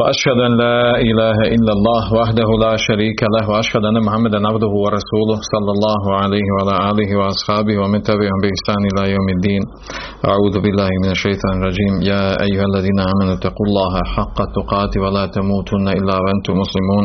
وأشهد أن لا إله إلا الله وحده لا شريك له وأشهد أن محمدا عبده ورسوله صلى الله عليه وعلى آله وأصحابه ومن تبعهم بإحسان إلى يوم الدين. أعوذ بالله من الشيطان الرجيم. يا أيها الذين آمنوا اتقوا الله حق تقاته ولا تموتن إلا وأنتم مسلمون.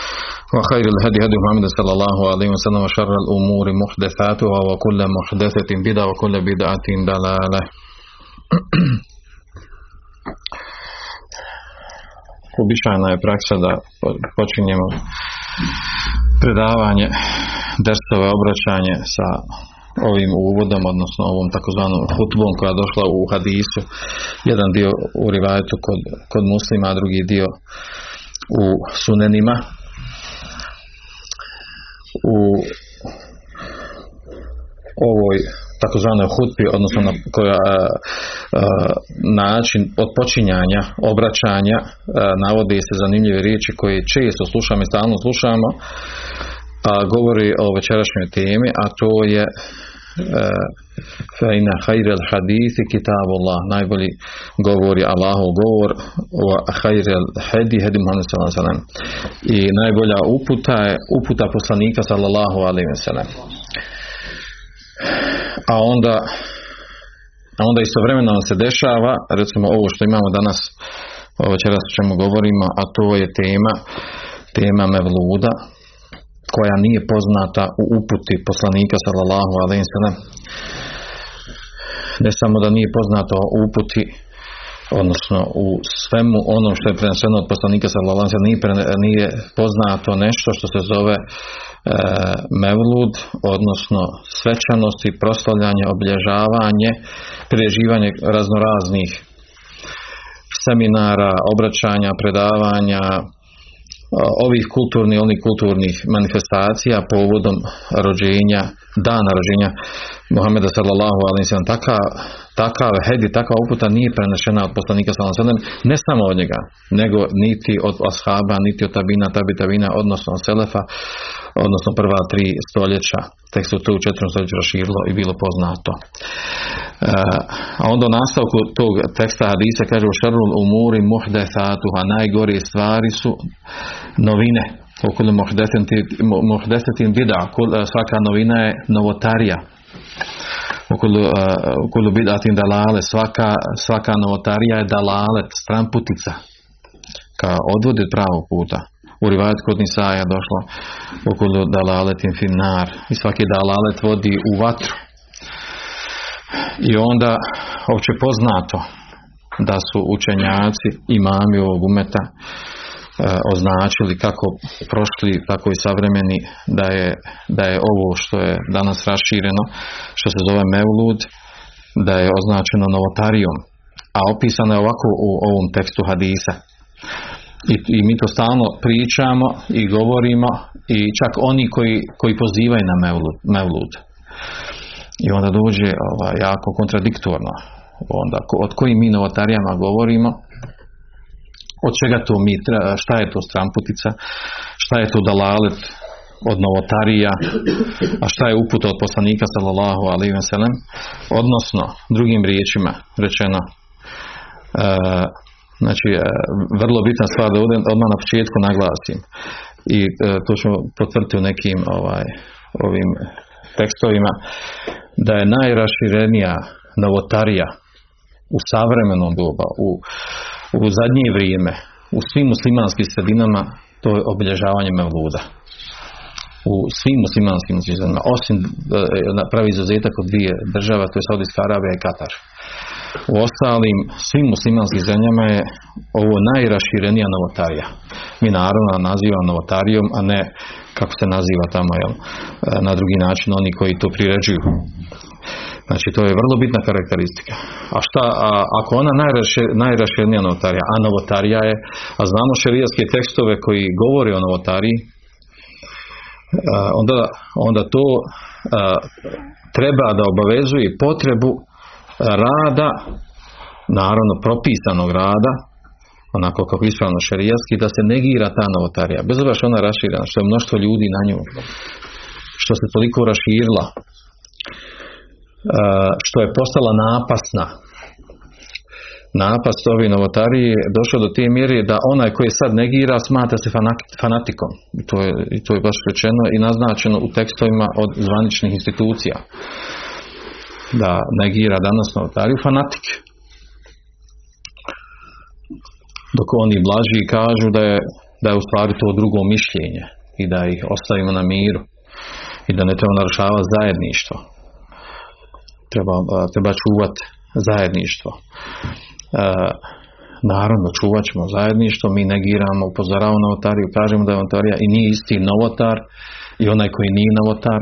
وخير الهدي هدي محمد صلى الله عليه وسلم وشر الأمور محدثاتها وكل محدثة بدعة وكل بدعة ضلالة Uobičajena je praksa da počinjemo predavanje, dersove, obraćanje sa ovim uvodom, odnosno ovom takozvanom hutbom koja je došla u hadisu. Jedan dio u rivajetu kod, kod muslima, a drugi dio u sunenima. u ovoj takozvanoj hutbi, odnosno na koja a, a, način od počinjanja, obraćanja a, navode se zanimljive riječi koje često slušamo i stalno slušamo, a govori o večerašnjoj temi, a to je fejna hajrel hadisi kitabullah. Najbolji govor je Allahov govor wa hajrel hedi hedi Muhammed sallallahu alaihi wasallam. I najbolja uputa je uputa poslanika sallallahu alaihi wasallam. A onda a onda istovremeno nam se dešava recimo ovo što imamo danas večeras o čemu govorimo a to je tema tema mevluda koja nije poznata u uputi poslanika sallallahu alejhi ve sellem ne samo da nije poznata u uputi odnosno u svemu onom što je preneseno od poslanika sallallahu alejhi nije, nije poznato nešto što se zove e, mevlud odnosno svečanosti proslavljanje obilježavanje prireživanje raznoraznih seminara obraćanja predavanja ovih kulturnih, onih kulturnih manifestacija povodom rođenja, dana rođenja Muhameda sallallahu alaihi sallam, takav, takav hedi, takva uputa nije prenešena od poslanika sallallahu sallam, ne samo od njega, nego niti od ashaba, niti od tabina, tabi tabina, odnosno od selefa, odnosno prva tri stoljeća, tek se to u četvrtom stoljeću raširilo i bilo poznato. E, a onda u nastavku tog teksta hadisa kaže u šarul umuri muhdethatuha, najgore stvari su novine. Okolo muhdesetin bida, svaka novina je novotarija. Okolo bidatin dalale, svaka, svaka novotarija je dalalet, stramputica, ka odvodi od pravog puta. U rivajet kod Nisaja došlo okolo dalaletin finar i svaki dalalet vodi u vatru i onda opće poznato da su učenjaci imami ovog umeta e, označili kako prošli tako i savremeni da je, da je ovo što je danas rašireno što se zove Mevlud da je označeno novotarijom a opisano je ovako u ovom tekstu hadisa i, i mi to stalno pričamo i govorimo i čak oni koji, koji pozivaju na mevlud, mevlud. I onda dođe ovaj, jako kontradiktorno. Onda, od kojim mi novotarijama govorimo, od čega to mi, šta je to stramputica, šta je to dalalet od novotarija, a šta je uputa od poslanika sallallahu alaihi sallam, odnosno, drugim riječima rečeno, uh, Znači, vrlo bitna stvar da ovdje odmah na početku naglasim. I e, to ćemo potvrditi u nekim ovaj, ovim tekstovima, da je najraširenija novotarija u savremenom doba, u, u zadnje vrijeme, u svim muslimanskim sredinama, to je obilježavanje Mevluda. U svim muslimanskim sredinama, osim pravi izuzetak od dvije država, to je Saudijska Arabija i Katar. U ostalim svim muslimanskim zemljama je ovo najraširenija novotarija. Mi naravno nazivamo novotarijom, a ne kako se naziva tamo, jel, na drugi način oni koji to priređuju. Znači, to je vrlo bitna karakteristika. A šta, a, ako ona najraširenija novotarija, a novotarija je, a znamo šerijaske tekstove koji govore o novotariji, onda, onda to treba da obavezuje potrebu rada, naravno propisanog rada, onako kako ispravno šerijaski, da se negira ta novotarija. Bez obzira što ona raširena, što je mnoštvo ljudi na nju, što se toliko raširila, što je postala napasna. Napast ove novotarije došao do te mjere da onaj koji sad negira smatra se fanatikom. I to je, i to je baš rečeno i naznačeno u tekstovima od zvaničnih institucija. Da negira danas novotariju fanatik. Dok oni blaži kažu da je, da je u stvari to drugo mišljenje i da ih ostavimo na miru i da ne treba narušavati zajedništvo. Treba, treba čuvati zajedništvo. E, naravno, čuvat ćemo zajedništvo, mi negiramo, upozoravamo novotariju, kažemo da je novotarija i nije isti novotar i onaj koji nije novotar,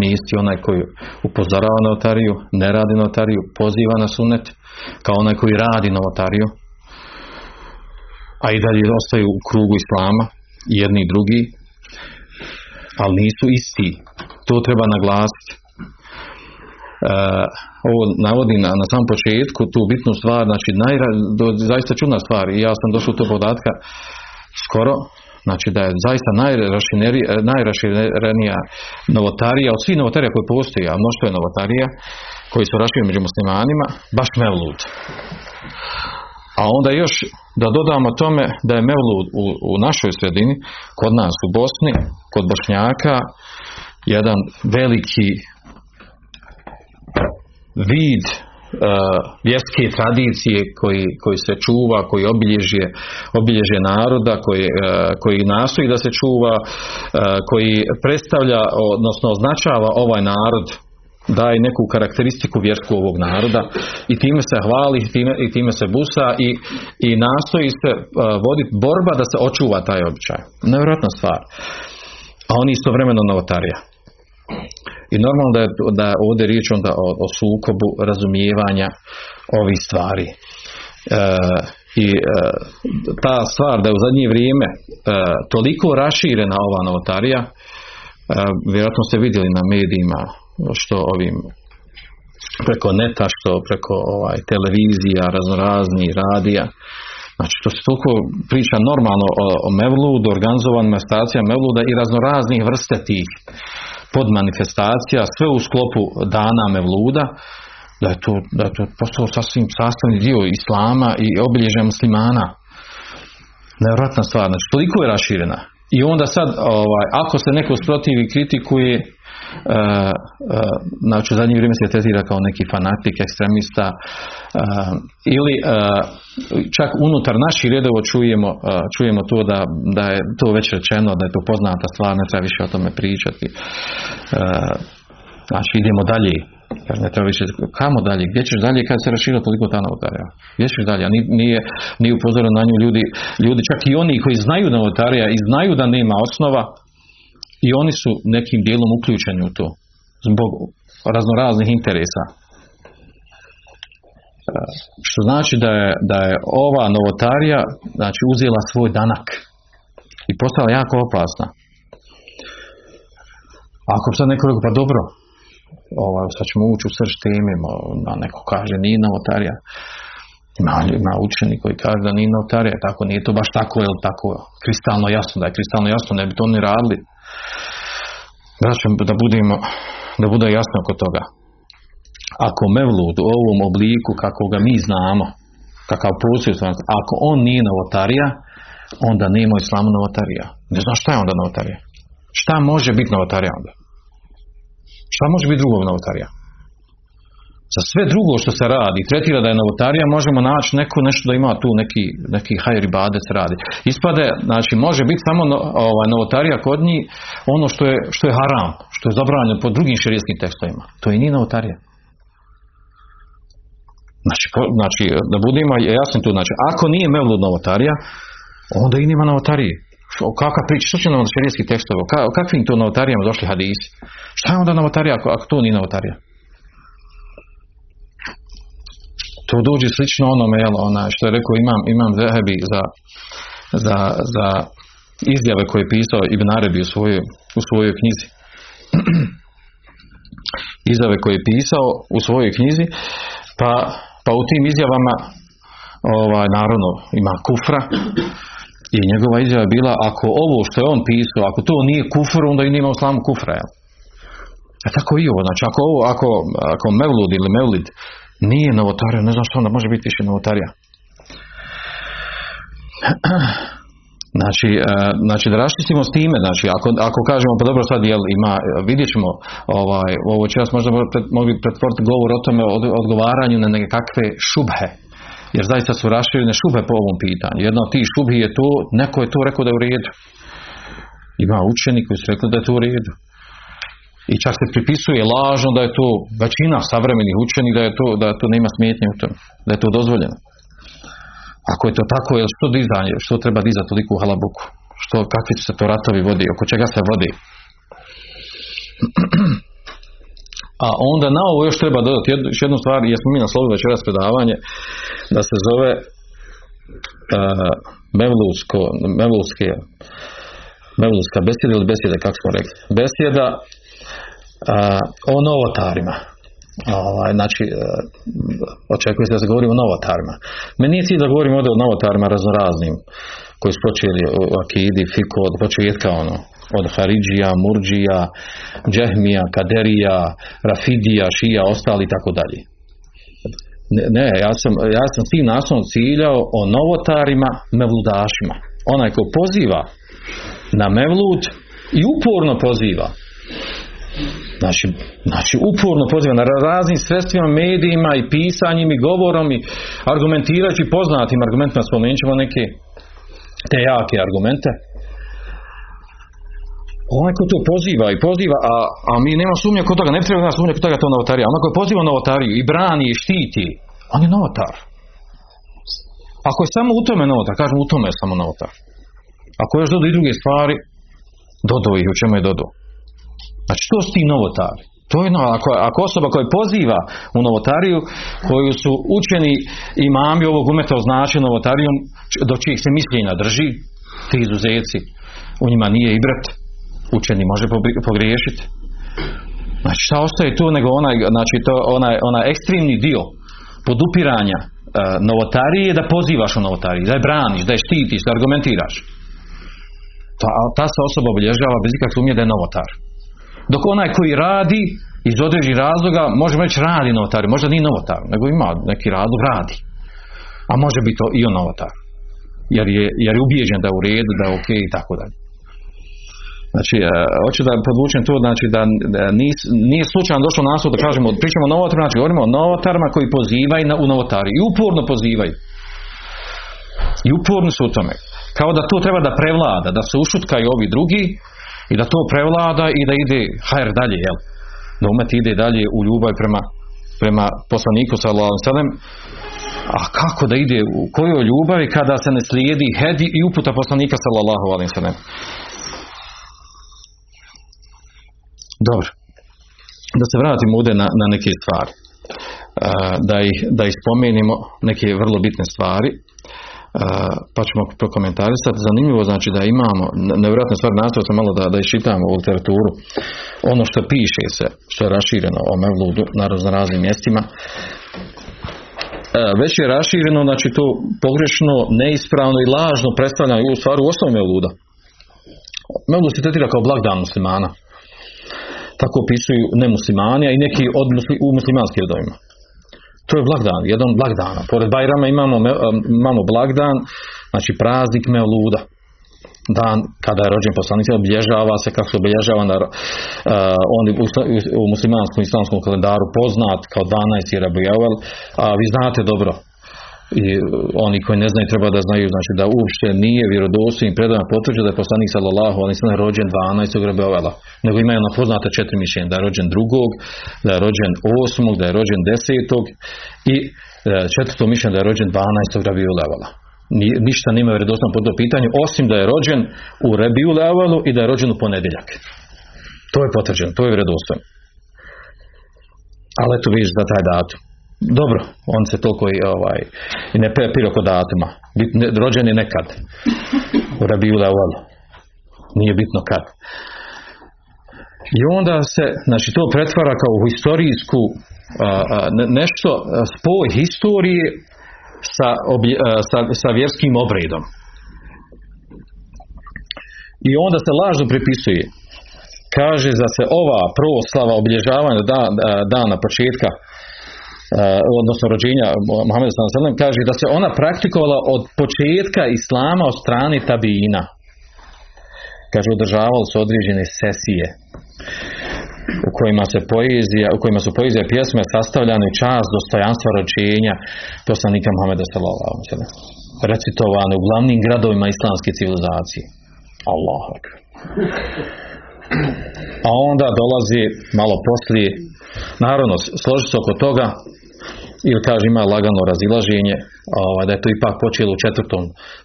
nije isti onaj koji upozorava novotariju, ne radi novotariju, poziva na sunet, kao onaj koji radi novotariju, a i dalje ostaju u krugu islama, jedni i drugi, ali nisu isti. To treba naglasiti. E, ovo navodi na, na samom početku tu bitnu stvar, znači najra, zaista čudna stvar i ja sam došao do podatka skoro, znači da je zaista najraširenija novotarija od svih novotarija koje postoji, a mnoštvo je novotarija koji su rašireni među muslimanima, baš Mevlud. A onda još da dodamo tome da je Mevlud u, u našoj sredini, kod nas u Bosni, kod Bošnjaka, jedan veliki vid uh, vjerske tradicije koji, koji se čuva, koji obilježje, obilježje naroda, koji, uh, koji nastoji da se čuva, uh, koji predstavlja, odnosno označava ovaj narod daje neku karakteristiku vjersku ovog naroda i time se hvali time, i time se busa i, i nastoji se voditi borba da se očuva taj običaj. Nevjerojatna stvar. A oni istovremeno novotarija. I normalno da je, da je ovdje riječ onda o, o sukobu razumijevanja ovih stvari. E, I e, ta stvar da je u zadnje vrijeme e, toliko raširena ova novotarija, vjerojatno ste vidjeli na medijima što ovim preko neta, što preko ovaj, televizija, raznorazni radija, Znači, to se toliko priča normalno o, o Mevludu, organizovanim manifestacijama Mevluda i raznoraznih vrste tih podmanifestacija, sve u sklopu dana Mevluda, da je to, da je to postalo sasvim sastavni dio islama i obilježja muslimana. Nevjerojatna stvar, znači toliko je raširena. I onda sad, ovaj, ako se neko sprotivi kritikuje, znači u zadnje vrijeme se tretira kao neki fanatik, ekstremista e, ili čak unutar naših redova čujemo, čujemo to da, da je to već rečeno, da je to poznata stvar, ne treba više o tome pričati. Znači idemo dalje. Ne treba više, kamo dalje, gdje ćeš dalje kad se rašira toliko ta novotarija? Gdje ćeš dalje? Nije, nije, nije upozoreno na nju ljudi, ljudi, čak i oni koji znaju novotarija i znaju da nema osnova, i oni su nekim dijelom uključeni u to zbog raznoraznih interesa. E, što znači da je, da je ova novotarija znači, uzela svoj danak i postala jako opasna. Ako sad neko rekao, pa dobro, ovaj, sad ćemo ući u srž teme, neko kaže nije novotarija. Ima, ima učeni koji kaže da nije novotarija, tako nije to baš tako, je tako kristalno jasno, da je kristalno jasno, ne bi to ni radili. Da budemo, da bude jasno oko toga. Ako mevlud u ovom obliku kako ga mi znamo, kakav postoji ako on nije novotarija, onda nema islamu novotarija. Ne znam šta je onda novotarija. Šta može biti novotarija onda? Šta može biti drugog novotarija? Za sve drugo što se radi, tretira da je novotarija, možemo naći neko nešto da ima tu neki, neki hajri se radi. Ispade, znači može biti samo no, ovaj, novotarija kod njih ono što je, što je haram, što je zabranjeno po drugim širijskim tekstovima. To i nije novotarija. Znači, po- znači, da budemo jasni tu, znači, ako nije Mevlud novotarija, onda i nema novotarije. Kakva priča, što će nam tekstova, ka, kakvim to novotarijama došli hadisi? Šta je onda novotarija ako, ako to nije novotarija? To dođe slično onome, jel, ona, što je rekao imam, imam Zehebi za, za, za izjave koje je pisao Ibn Arabi u svojoj, u svojoj knjizi. izjave koje je pisao u svojoj knjizi, pa, pa u tim izjavama ovaj, naravno ima kufra i njegova izjava je bila ako ovo što je on pisao, ako to nije kufr, onda i nema u islamu kufra. Jel? A tako i ovo, znači ako ovo, ako, ako mevlud ili mevlid nije novotarija, ne znam što onda može biti više novotarija. Znači, e, znači da raščistimo s time, znači ako, ako kažemo pa dobro sad jel ima, vidjet ćemo ovaj, ovo vas možda mogli pretvoriti govor o tome o odgovaranju na nekakve šubhe, jer zaista su raširene šubhe po ovom pitanju. Jedna od tih šubhi je to, neko je to rekao da je u redu. Ima učeni koji su rekli da je to u redu. I čak se pripisuje lažno da je to većina savremenih učenih da je to, da to nema smetnje u tom, da je to dozvoljeno. Ako je to tako, jel što dizanje, što treba dizati toliku halabuku? Što, kakvi se to ratovi vodi, oko čega se vodi? A onda na ovo još treba dodati jednu, jednu stvar, jer smo mi naslovili večeras predavanje, da se zove uh, Mevlusko, Mevluske, Mevluska besjeda ili besjeda, kako smo rekli. Besjeda o novotarima. Ovaj, znači, uh, očekuje se da se govori o novotarima. Meni nije cilj da govorim ovdje o novotarima raznoraznim, koji su počeli u Akidi, Fiko, od početka ono, od Haridžija, Murđija, Džehmija, Kaderija, Rafidija, Šija, ostali i tako dalje. Ne, ja sam, ja sam s tim naslovom ciljao o novotarima, mevludašima. Onaj ko poziva na mevlud i uporno poziva. Znači, znači uporno poziva na raznim sredstvima, medijima i pisanjem i govorom i argumentirajući poznatim argumentima, spomenut ćemo neke te jake argumente. Onaj ko to poziva i poziva, a, a mi nema sumnje kod toga, ne treba nas sumnje kod toga to novotarija. Onaj ko poziva novotariju i brani i štiti, on je novotar. Ako je samo u tome novotar, kažem u tome je samo novotar. Ako još dodao i druge stvari, dodao ih u čemu je dodao. Znači to su ti novotari. To je, no, ako, ako osoba koja poziva u novotariju, koju su učeni imami ovog umeta označeni novotarijom, do čijih se mišljenja drži, ti izuzeci, u njima nije i brat, učeni može pogriješiti. Znači šta ostaje tu nego onaj, znači to, onaj, onaj ekstremni dio podupiranja e, novotarije da pozivaš u novotariji, da je braniš, da je štitiš, da argumentiraš. Ta, ta se osoba obilježava bez ikakve sumnje da je novotar. Dok onaj koji radi iz određenih razloga, možemo reći radi novotar, možda nije novotar, nego ima neki razlog, radi. A može biti to i on novotar. Jer je, jer je ubijeđen da je u redu, da je ok i tako dalje. Znači, e, hoću da podvučem to, znači da, da nis, nije slučajno došlo naslov da kažemo, pričamo o novotarima, znači govorimo o novotarima koji pozivaju na, u novotari i uporno pozivaju. I uporno su u tome. Kao da to treba da prevlada, da se ušutkaju ovi drugi i da to prevlada i da ide hajr dalje, jel? Da umet ide dalje u ljubav prema, prema poslaniku sallallahu alejhi. A kako da ide u kojoj ljubavi kada se ne slijedi hedi i uputa poslanika sallallahu alejhi ve? Dobro. Da se vratimo ovdje na, na neke stvari. Da ih, da ih spomenimo neke vrlo bitne stvari pa ćemo prokomentarisati. Zanimljivo znači da imamo, nevjerojatne stvari, nastavio sam malo da, da iščitamo u literaturu, ono što piše se, što je rašireno o Mevludu na raznim mjestima, već je rašireno, znači to pogrešno, neispravno i lažno predstavlja u stvari u osnovu Mevluda. Mevlud se tretira kao blagdan muslimana. Tako opisuju nemuslimani, a i neki od u muslimanskim redovima. To je blagdan, jedan blagdan. Pored Bajrama imamo, imamo blagdan, znači praznik Mevluda. Dan kada je rođen poslanik, obilježava se kako se obilježava na, uh, on u, u muslimanskom islamskom kalendaru poznat kao 12. Rabijavel, a vi znate dobro i oni koji ne znaju treba da znaju znači da uopšte nije vjerodostojnim predajama potvrđeno da je poslanik sallallahu alejhi ve rođen 12. Rabiula, nego imaju ona poznata četiri mišljenja da je rođen drugog, da je rođen osmog, da je rođen desetog i e, četvrto mišljenje da je rođen 12. Rabiula. Ništa nema vjerodostojno po tom pitanju osim da je rođen u Rabiul i da je rođen u ponedjeljak. To je potvrđeno, to je vjerodostojno. Ali eto vidiš za taj datum. Dobro, on se toliko i, ovaj, i ne pire oko datuma. Bit, ne, rođen je nekad. U Rabiul Nije bitno kad. I onda se, znači to pretvara kao u historijsku nešto, spoj historije sa, sa, sa vjerskim obredom. I onda se lažno pripisuje. Kaže da se ova proslava obilježavanja dana početka odnosno rođenja Muhammeda sallallahu kaže da se ona praktikovala od početka islama od strane tabina. Kaže održavali su određene sesije u kojima se poezija, u kojima su poezija pjesme sastavljane u čast dostojanstva rođenja poslanika Muhammeda sallallahu recitovane u glavnim gradovima islamske civilizacije. Allah. A onda dolazi malo poslije, naravno složi se oko toga ili kaže ima lagano razilaženje. Ovaj, da je to ipak počelo u četvrtom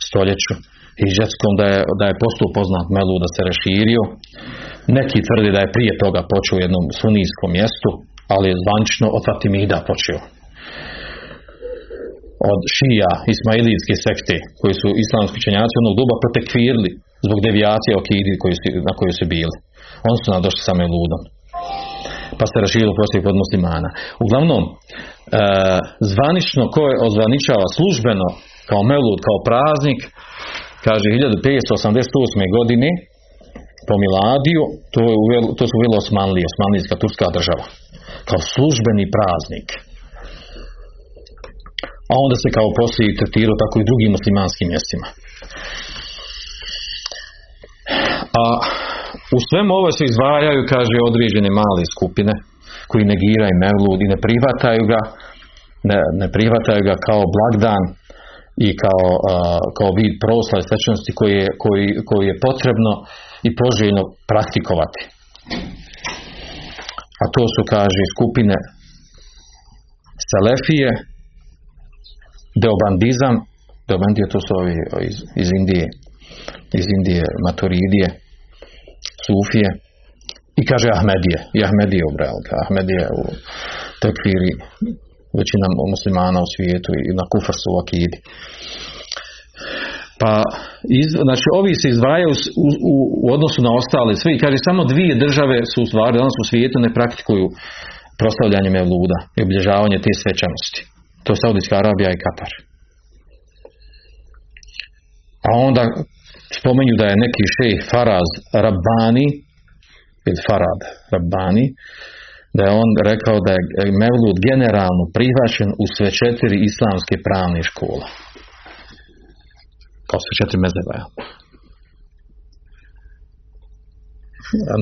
stoljeću. Ižetskom da je, da je postup poznat Melu da se raširio. Neki tvrdi da je prije toga počeo u jednom sunijskom mjestu ali je zvanično od Fatimida počeo. Od šija ismailijske sekte koji su islamski čenjaci onog doba protekvirili zbog devijacije okidi na kojoj su bili. Oni su nadošli sa Meludom pa se raširilo poslije kod muslimana. Uglavnom, e, zvanično ko je ozvaničava službeno kao melud, kao praznik, kaže 1588. godine po Miladiju, to, je uvelo, to su uvelo Osmanlije, Osmanlijska turska država, kao službeni praznik. A onda se kao poslije tretirao tako i drugim muslimanskim mjestima. A u svemu ovo se izdvajaju, kaže, određene male skupine koji negiraju Mevlud i ne prihvataju ga, ne, ne prihvataju ga kao blagdan i kao, kao vid proslave svečanosti koji je, koji, koji je potrebno i poželjno praktikovati. A to su, kaže, skupine Selefije, Deobandizam, Deobandije to su ovi iz, iz Indije, iz Indije, Maturidije, Sufije i kaže Ahmedije. I Ahmedije ubrao. Ahmedije u tekfiri većina muslimana u svijetu i na kufar su u akidi. Pa, iz, znači, ovi se izdvajaju u, u, u, odnosu na ostale sve i kaže samo dvije države su u stvari danas u svijetu ne praktikuju proslavljanje mevluda i obilježavanje te svečanosti. To je Saudijska Arabija i Katar. A onda spomenju da je neki šejh Faraz Rabbani ili Farad Rabbani da je on rekao da je Mevlud generalno prihvaćen u sve četiri islamske pravne škole. Kao sve četiri mezeba.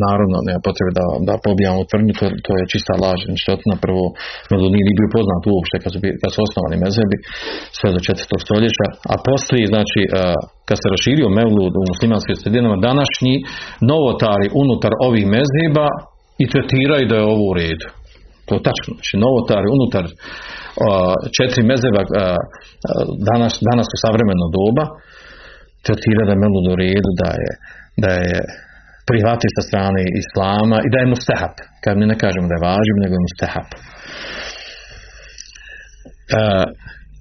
Naravno nema potrebe da, da pobijamo tvrdnju, to, to je čista laž. na prvo Mevlud nije bio poznat uopšte kad su, kad su osnovani mezebi sve do četvrtog stoljeća, a poslije znači kad se raširio Mevlud u muslimanskim sredinama, današnji novotari unutar ovih mezheba i tretiraju da je ovo u redu. To je tačno. Znači, novotari unutar četiri mezeba danas, danas u savremeno doba tretiraju da je Mevlud u redu, da je, da je prihvati sa strane Islama i da je mustahab. Kad mi ne kažemo da je važib, nego je mustahab. E,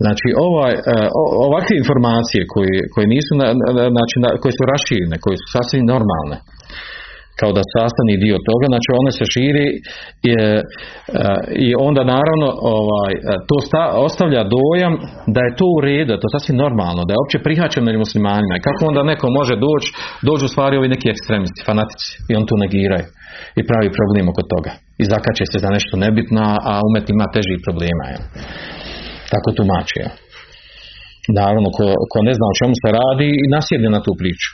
znači, ovaj, e, ovakve informacije koje, koje nisu, na, znači, koje su raširene, koje su sasvim normalne, kao da sastavni dio toga, znači one se širi i, i onda naravno ovaj, to sta, ostavlja dojam da je to u redu, to je sasvim normalno, da je opće prihvaćeno među muslimanima. I kako onda neko može doći, dođu u stvari ovi neki ekstremisti, fanatici i on tu negiraju i pravi problem oko toga. I zakače se za nešto nebitno, a umet ima težih problema. Ja. Tako tumači. Ja. Naravno, ko, ko ne zna o čemu se radi i nasjedne na tu priču.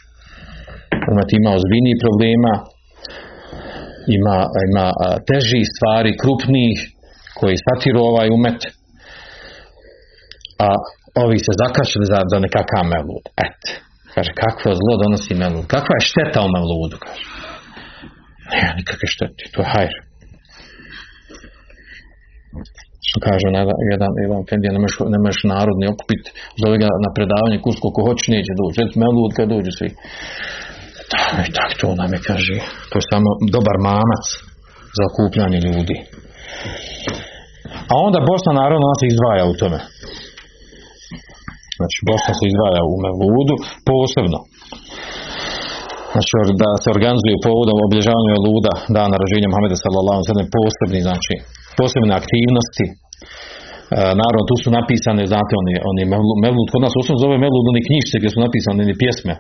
Umet ima ozbiljnijih problema, ima, ima težih stvari, krupnijih, koji satiru ovaj umet. a ovi se zakašili za, za nekakav mevlud. Et, kaže, kakvo zlo donosi mevlud? Kakva je šteta u mevludu? Kaže. Nema nikakve štete, to je hajr. Što kaže jedan, jedan, Fendija, nemaš, nemaš narod ni okupit, zove ga na predavanje kursko ko hoće neće doći. Eto mevlud kad dođu svi. I tak to nam je kaže. To je samo dobar mamac za okupljanje ljudi. A onda Bosna naravno ona se izdvaja u tome. Znači Bosna se izdvaja u Mevludu posebno. Znači da se organizuje povodom obilježavanja Mevluda dana rođenja Muhameda sallallahu alejhi posebni znači posebne aktivnosti. E, naravno tu su napisane znate oni oni Mevlud kod nas osnovno zove Mevlud oni knjižce gdje su napisane ni pjesme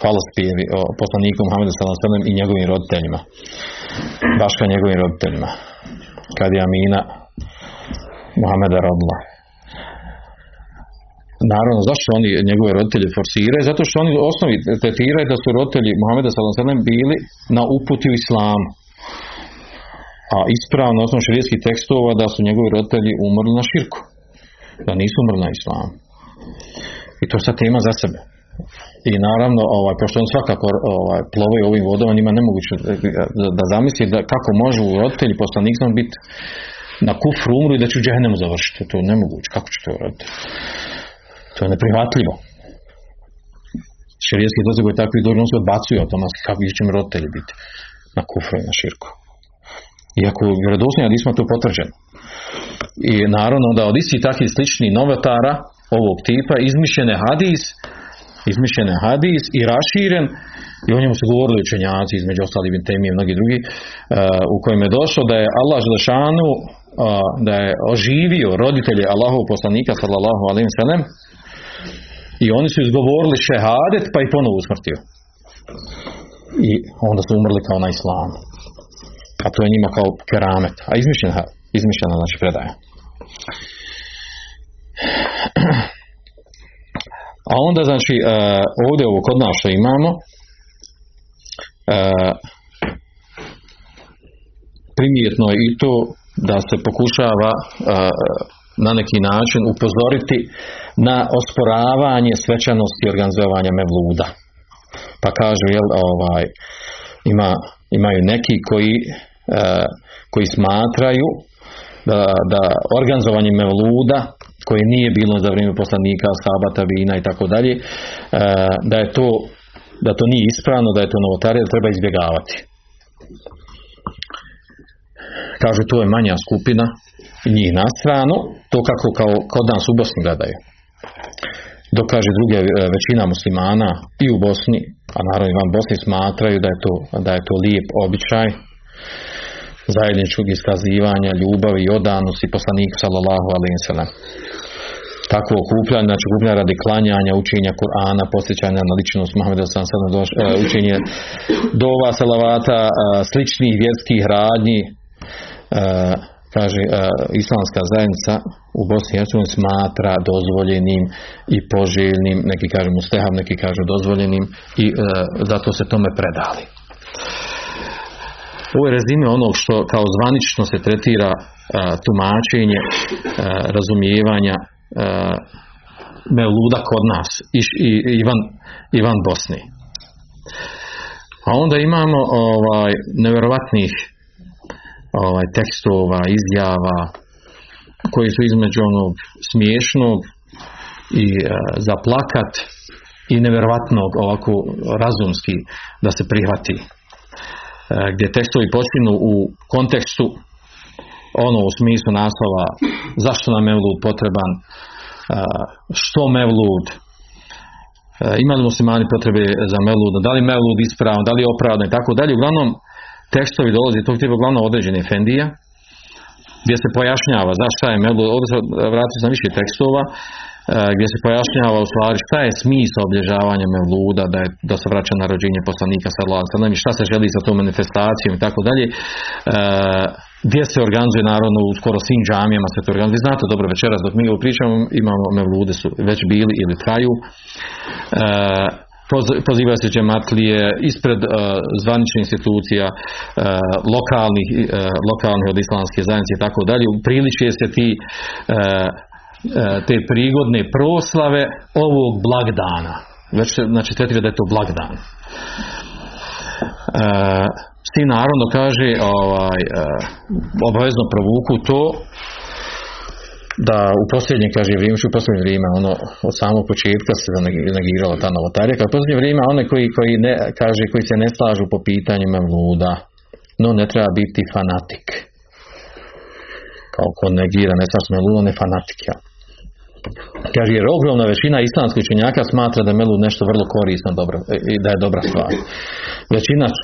hvalospjevi o poslaniku Muhammedu sallallahu i njegovim roditeljima. Baš kao njegovim roditeljima. Kad je Amina Muhammeda rodila. Naravno, zašto oni njegove roditelje forsiraju? Zato što oni osnovi tretiraju da su roditelji Muhammeda sallallahu bili na uputi u islamu. A ispravno osnovno širijskih tekstova da su njegovi roditelji umrli na širku. Da nisu umrli na islamu. I to je sad tema za sebe. I naravno, ovaj, pošto on svakako ovaj, plove ovim vodama, njima nemoguće da, da zamisli da kako može u roditelji poslaniknom biti na kufru umru i da će u džehennemu završiti. To je nemoguće. Kako će to uraditi? To je neprihvatljivo. Širijetski doze koji takvi dođu, on se odbacuju automatski kako će mi roditelji biti na kufru i na širku. Iako vjerodostojno nismo to potvrđeno. I naravno da od istih takvih sličnih novotara ovog tipa izmišljene hadis izmišljen hadis i raširen i o njemu su govorili učenjaci između ostalih i mnogi drugi uh, u kojem je došlo da je Allah Želešanu uh, da je oživio roditelje Allahov poslanika sallallahu alaihi sallam i oni su izgovorili šehadet pa i ponovo usmrtio i onda su umrli kao na islamu a to je njima kao keramet a izmišljena, izmišljena znači predaja A onda znači e, ovdje ovo kod nas što imamo e, primjetno je i to da se pokušava e, na neki način upozoriti na osporavanje svečanosti organizovanja mevluda. Pa kažu jel ovaj ima, imaju neki koji koji smatraju da, da organizovanje mevluda koje nije bilo za vrijeme poslanika, sabata, vina i tako dalje, e, da je to da to nije ispravno, da je to novotarija, da treba izbjegavati. Kažu to je manja skupina njih na stranu, to kako kao kod nas u Bosni gledaju. Dok kaže druge e, većina muslimana i u Bosni, a naravno i van Bosni smatraju da je to, da je to lijep običaj zajedničkog iskazivanja ljubavi i odanosti poslanika sallallahu alaihi sallam takvo okupljanje, znači okupljanje radi klanjanja, učenja Kur'ana, posjećanja na ličnost sad doš, uh, učenje dova, salavata, uh, sličnih vjerskih radnji, uh, kaže islamska zajednica u Bosni i Hercegovini smatra dozvoljenim i poželjnim, neki kažu mustehab, neki kažu dozvoljenim i zato se tome predali. Ovo je rezime onog što kao zvanično se tretira tumačenje razumijevanja uh, Mevluda kod nas i, i, Ivan, Ivan Bosni. A onda imamo ovaj nevjerovatnih ovaj tekstova, izjava koji su između onog smiješnog i e, zaplakat i nevjerovatnog ovako razumski da se prihvati. E, gdje tekstovi počinu u kontekstu ono u smislu naslova zašto nam Mevlud potreban, što Mevlud, ima li muslimani potrebe za Mevlud, da li Mevlud ispravan, da li je opravdan i tako dalje. Uglavnom, tekstovi dolazi tog tipa uglavnom određene Efendija, gdje se pojašnjava zašto je Mevlud, ovdje se vratio sam više tekstova, gdje se pojašnjava u stvari šta je smisao obilježavanja Mevluda, da, je, da se vraća na rođenje poslanika sallallahu i šta se želi sa tom manifestacijom i tako dalje gdje se organizuje naravno u skoro svim džamijama se to organizuje. Znate dobro večeras dok mi ovo pričamo imamo mevlude su već bili ili traju. E, poziva se džematlije ispred zvaničnih institucija lokalnih, lokalnih od islamske zajednice i tako dalje. Priličuje se ti te prigodne proslave ovog blagdana. Već znači, tretira da je to blagdan. E, s tim naravno kaže ovaj, e, obavezno provuku to da u posljednje, kaže vrijeme, u posljednje vrijeme, ono, od samog početka se negirala ta novotarija, kad u posljednje vrijeme one koji, koji ne, kaže, koji se ne slažu po pitanjima luda, no ne treba biti fanatik. Kao ko negira, ne slažu me ludo, ne fanatik, ja. Kaže, jer ogromna većina islamskih učenjaka smatra da je melud nešto vrlo korisno dobro, i da je dobra stvar. Većina uh,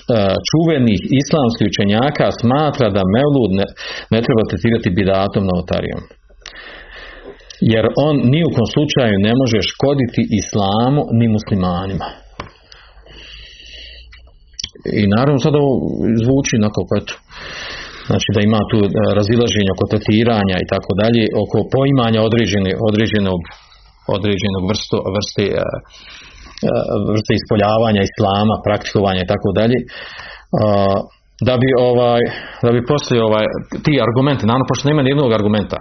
čuvenih islamskih učenjaka smatra da melud ne, ne treba tretirati bidatom novotarijom jer on ni u kom slučaju ne može škoditi islamu ni muslimanima. I naravno sada ovo zvuči onako eto, znači da ima tu e, razilaženje oko tetiranja i tako dalje, oko poimanja određene, određenog, određenog vrsto, vrste, e, e, vrste ispoljavanja islama, praktikovanja i tako dalje. Da bi ovaj, da bi poslije ovaj, ti argumenti, naravno pošto nema nijednog argumenta,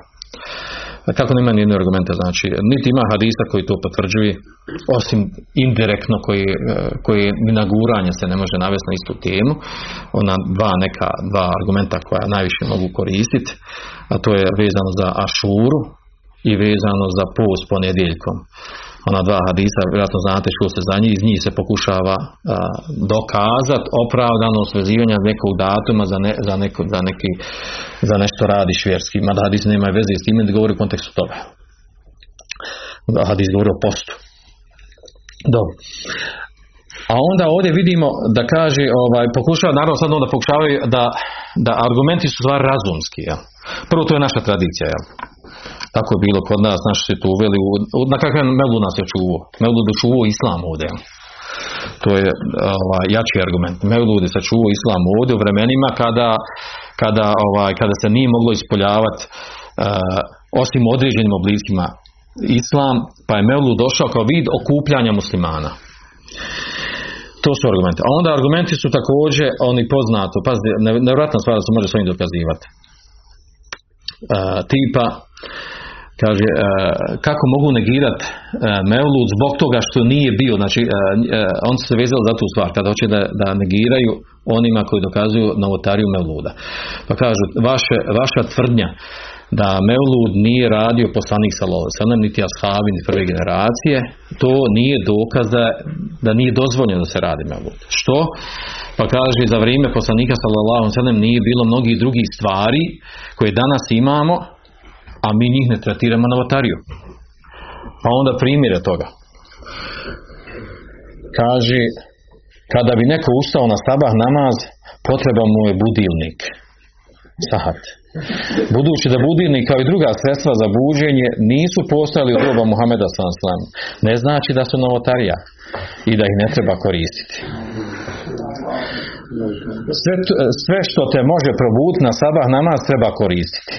kako nema nijednog argumenta, znači, niti ima hadisa koji to potvrđuje, osim indirektno koji, e, koji ni na guranje se ne može navesti na istu temu, ona dva neka, dva argumenta koja najviše mogu koristiti, a to je vezano za ašuru i vezano za post ponedjeljkom ona dva hadisa, vjerojatno znate što se za njih, iz njih se pokušava dokazati opravdanost vezivanja nekog datuma za, ne, za, neko, za, neki, za nešto radi vjerski. Mada hadis nema veze s time da govori u kontekstu toga. Hadis govori o postu. Dobro. A onda ovdje vidimo da kaže, ovaj, pokušava, naravno sad onda pokušavaju da, da argumenti su stvar razumski. Ja. Prvo to je naša tradicija. Ja. Tako je bilo kod nas, naši se to uveli, u, na kakav Mevlu nas je čuvo. Mevlu je čuvo islam ovdje. To je ovaj, jači argument. Mevludi se čuvo islam ovdje u vremenima kada, kada, ovaj, kada se nije moglo ispoljavati uh, osim određenim oblicima islam, pa je Mevlu došao kao vid okupljanja muslimana. To su argumenti. A onda argumenti su također oni poznato, pazite, nevjerojatna stvar da se može s ovim dokazivati. Uh, tipa, kaže e, kako mogu negirati e, Mevlud zbog toga što nije bio znači e, on se vezali za tu stvar. Kada hoće da, da negiraju onima koji dokazuju novotariju Mevluda pa kažu vaše, vaša tvrdnja da Mevlud nije radio poslanik sallallahu niti ashabi ni prve generacije to nije dokaz da, da nije dozvoljeno da se radi Mevlud što? pa kaže za vrijeme poslanika alejhi nije bilo mnogih drugih stvari koje danas imamo a mi njih ne tretiramo novotariju. Pa onda primjere toga. Kaže, kada bi neko ustao na sabah namaz, potreba mu je budilnik. Sahat. Budući da budilnik kao i druga sredstva za buđenje nisu postojali u doba Muhameda s.a.v. Ne znači da su novotarija i da ih ne treba koristiti. Sve, sve što te može probuditi na sabah namaz treba koristiti.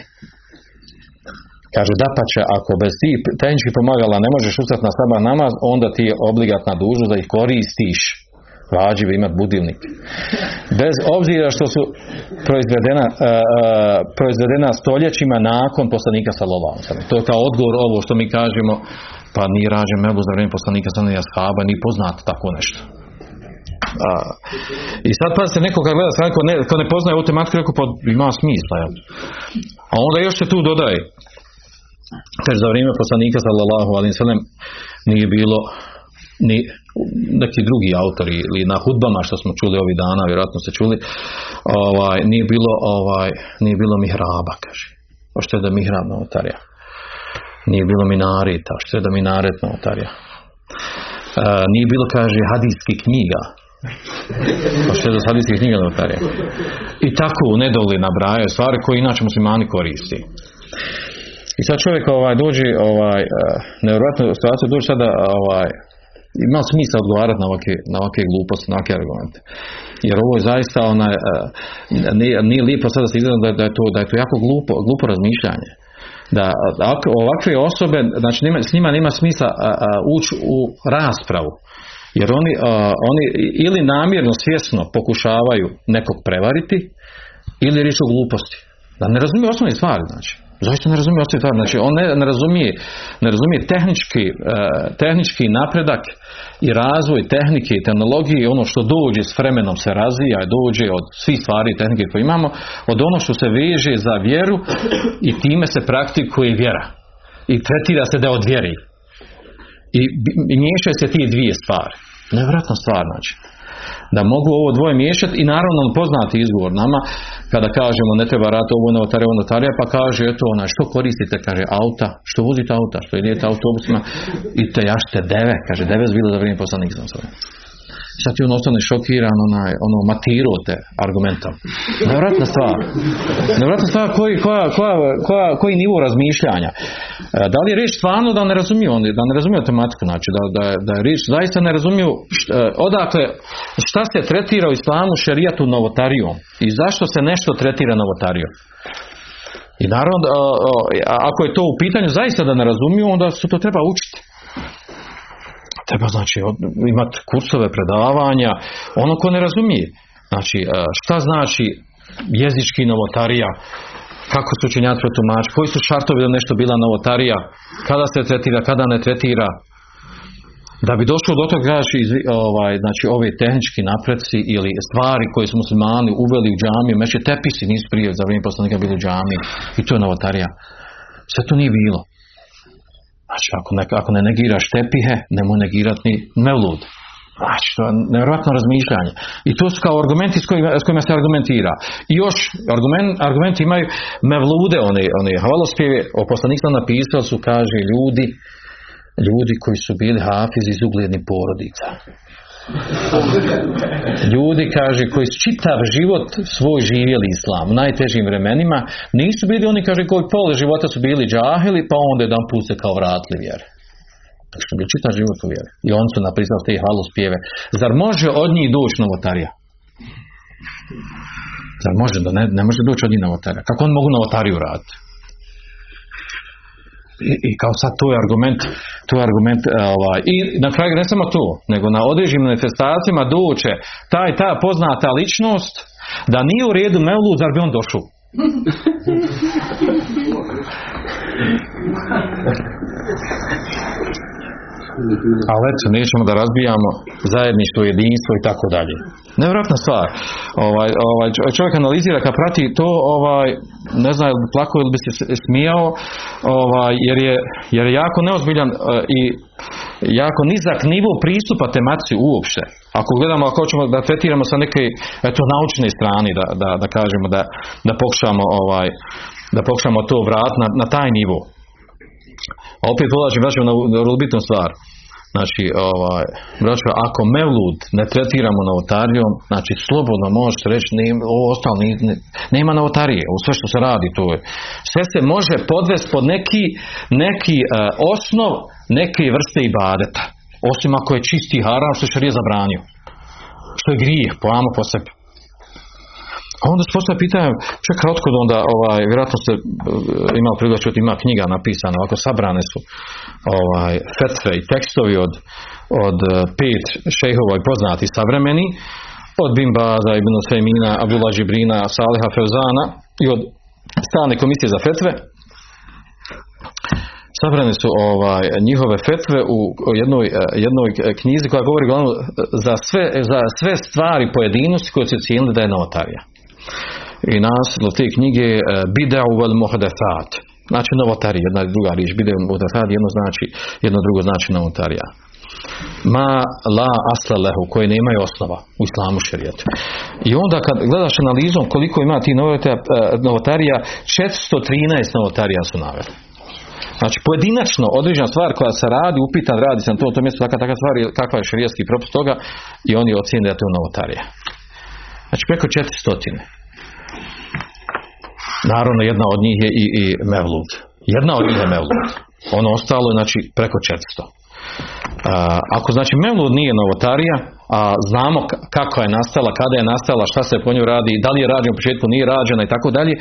Kaže da pa će ako bez ti tehničkih pomagala ne možeš ustati na sabah namaz, onda ti je obligatna dužnost da ih koristiš. Vađiv imati budilnik. Bez obzira što su proizvedena, uh, proizvedena stoljećima nakon poslanika sallallahu To je kao odgovor ovo što mi kažemo, pa nije rađen mebu za vrijeme poslanika sallallahu ashaba, ni poznato tako nešto. A, I sad pa se neko kad gleda ko ne, ko ne poznaje ovu tematiku, rekao pa ima smisla. Ja. A onda još se tu dodaje Kaže za vrijeme poslanika sallallahu alaihi sallam nije bilo ni neki drugi autori ili na hudbama što smo čuli ovih dana, vjerojatno ste čuli, ovaj, nije bilo ovaj, nije bilo mihraba, kaže. Što je da mihrab novotarija. Nije bilo minareta, što je da minaret novotarija. E, nije bilo, kaže, hadijskih knjiga, što je hadijskih knjiga novotarija. I tako u nedoli nabrajaju stvari koje inače muslimani koristi. I sad čovjek ovaj, dođe, ovaj, e, nevjerojatno situaciju dođe sada ovaj, ima smisla odgovarati na ovakve, na ovakve gluposti, na ovakve argumente. Jer ovo je zaista onaj, e, nije, nije lijepo sada se izgleda da, da, je to, da je to jako glupo, glupo razmišljanje. Da ovakve osobe, znači nema, s njima nema smisla ući u raspravu. Jer oni, oni ili namjerno, svjesno pokušavaju nekog prevariti, ili riječ o gluposti. Da ne razumiju osnovne stvari, znači. Zaista ne razumije osjetaj. Znači, on ne, ne razumije, ne razumije tehnički, e, tehnički napredak i razvoj tehnike i tehnologije ono što dođe s vremenom se razvija i dođe od svih stvari i tehnike koje imamo, od ono što se veže za vjeru i time se praktikuje vjera. I tretira se da je od vjeri. I, i miješaju se ti dvije stvari. Nevjerojatna stvar, znači da mogu ovo dvoje miješati i naravno poznati izgovor nama kada kažemo ne treba rati ovo notarija, ovo notarija pa kaže eto ona što koristite kaže auta, što vozite auta, što idete autobusima i te jašte deve, kaže deve zbilo za vrijeme poslanik sam sad ti on ostane šokiran, onaj, ono, matirote argumentom. Nevratna stvar. Nevratna stvar koji, koja, koja, koja, koji nivo razmišljanja. E, da li je riječ stvarno da ne razumiju oni, da ne razumiju tematiku, znači da, da, da je riječ zaista ne razumiju šta, e, odakle, šta se tretira u islamu šerijatu novotarijom i zašto se nešto tretira novotarijom. I naravno, ako je to u pitanju zaista da ne razumiju, onda se to treba učiti. Treba znači imati kursove predavanja, ono ko ne razumije. Znači, e, šta znači jezički novotarija, kako su učenjaci tumači, koji su šartovi da nešto bila novotarija, kada se tretira, kada ne tretira, da bi došlo do toga ovaj, znači ove tehnički napreci ili stvari koje su muslimani uveli u džamiju, meće tepisi nisu prije za vrijeme poslanika bili u džamiji i to je novotarija. Sve to nije bilo. Znači, ako ne, ako ne negiraš tepihe, nemoj negirati ni melud. Znači, to je nevjerojatno razmišljanje. I to su kao argumenti s kojima, s kojima se argumentira. I još argument, argumenti imaju mevlude, one, one hvalospjeve, o poslanika napisao su, kaže, ljudi, ljudi koji su bili hafiz iz uglednih porodica. Ljudi, kaže, koji su čitav život svoj živjeli islam u najtežim vremenima, nisu bili oni, kaže, koji pole života su bili džahili, pa onda jedan put se kao vratili vjere. Znači, bi čitav život u vjeri. I oni su napisali te hvalospjeve. Zar može od njih doći novotarija? Zar može da ne, ne može doći od njih novotarija? Kako oni mogu novotariju raditi? i, kao sad to je argument, to je argument e, ovaj, i na kraju ne samo to, nego na određenim manifestacijama doće taj ta poznata ličnost da nije u redu Mevlud, zar bi on došao? Ali eto, nećemo da razbijamo zajedništvo, jedinstvo i tako dalje. Nevjerojatna stvar. Ovaj, ovaj, čovjek analizira kad prati to, ovaj, ne zna ili bi plakao ili bi se smijao, ovaj, jer, je, jer je jako neozbiljan e, i jako nizak nivo pristupa tematici uopšte. Ako gledamo, ako hoćemo da tretiramo sa neke eto, naučne strane, da, da, da kažemo da, da pokušamo ovaj, da pokušamo to vrat na, na taj nivo. Opet polažem vraćam na stvar. Znači, ovaj, braćo, ako mevlud ne tretiramo novotarijom, znači slobodno možete reći, nema, ovo ostalo, ne, nema novotarije, u sve što se radi to je. Sve se može podvesti pod neki, neki uh, osnov neke vrste ibadeta. Osim ako je čisti haram što je šarije zabranio. Što je grijeh, po amo po sebi. A onda se postavlja pitanje, čekaj, otkud onda, ovaj, vjerojatno ste uh, imali priliku ima knjiga napisana, ovako sabrane su ovaj, fetve i tekstovi od, od uh, pet šejhova i poznati savremeni, od Bimbaza, Ibn Sejmina, Abdullah Žibrina, Saliha Feuzana i od stalne komisije za fetve. Sabrane su ovaj, njihove fetve u jednoj, uh, jednoj knjizi koja govori uglavnom za sve, za sve stvari pojedinosti koje se cijenili da je notarija i naslov te knjige e, Bideu vel muhadethat. Znači novotarija, jedna druga riječ. Bideu muhadethat jedno znači, jedno drugo znači novotarija. Ma la asla lehu, koje nemaju osnova u islamu šerijetu. I onda kad gledaš analizom koliko ima ti novotarija, 413 novotarija su naveli. Znači pojedinačno određena stvar koja se radi, upitan radi se na to, to mjesto takva, takva stvar, kakva je šerijetski propis toga i oni ocijene da je novotarija. Znači preko 400. Naravno jedna od njih je i, i Mevlud. Jedna od njih je Mevlud. Ono ostalo je znači preko 400. A, ako znači Mevlud nije novotarija, a znamo kako je nastala, kada je nastala, šta se po njoj radi, da li je rađena u početku, nije rađena i tako dalje,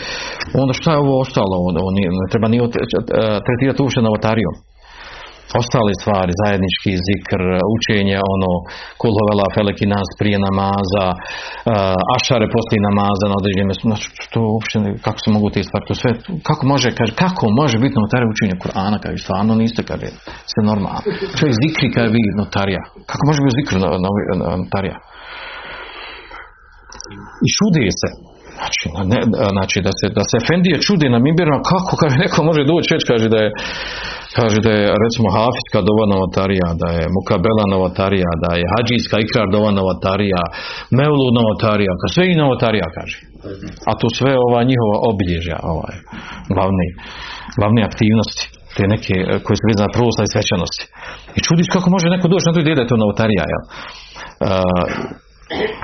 onda šta je ovo ostalo? Ovo nije, ne treba nije tretirati uopšte novotarijom. Ostale stvari, zajednički zikr, učenje, ono, kulhovela, feleki nas prije namaza, uh, ašare poslije namaza na određenim. Znači, to uopće, ne- kako se mogu te stvari, to sve, kako može, kaže, kako može biti notarija učenje Kur'ana, kaže, stvarno niste, kaže, sve normalno. Čovjek zikri, kaže, vi notarija. Kako može biti zikr notarija? I čudi se. Znači, ne, znači da, se, da se Efendije čudi na Mimberima, kako kaže neko može doći reći, kaže da je kaže da je recimo Hafidska dova novotarija, da je Mukabela novotarija, da je Hadžijska ikrar dova novotarija, Mevlu novotarija, ka sve i novotarija kaže. A to sve ova njihova obilježja, ovaj, glavne, glavne aktivnosti te neke eh, koje su vezane prosta i svečanosti. I čudiš kako može neko doći na to ideju da je to novotarija, jel? Uh,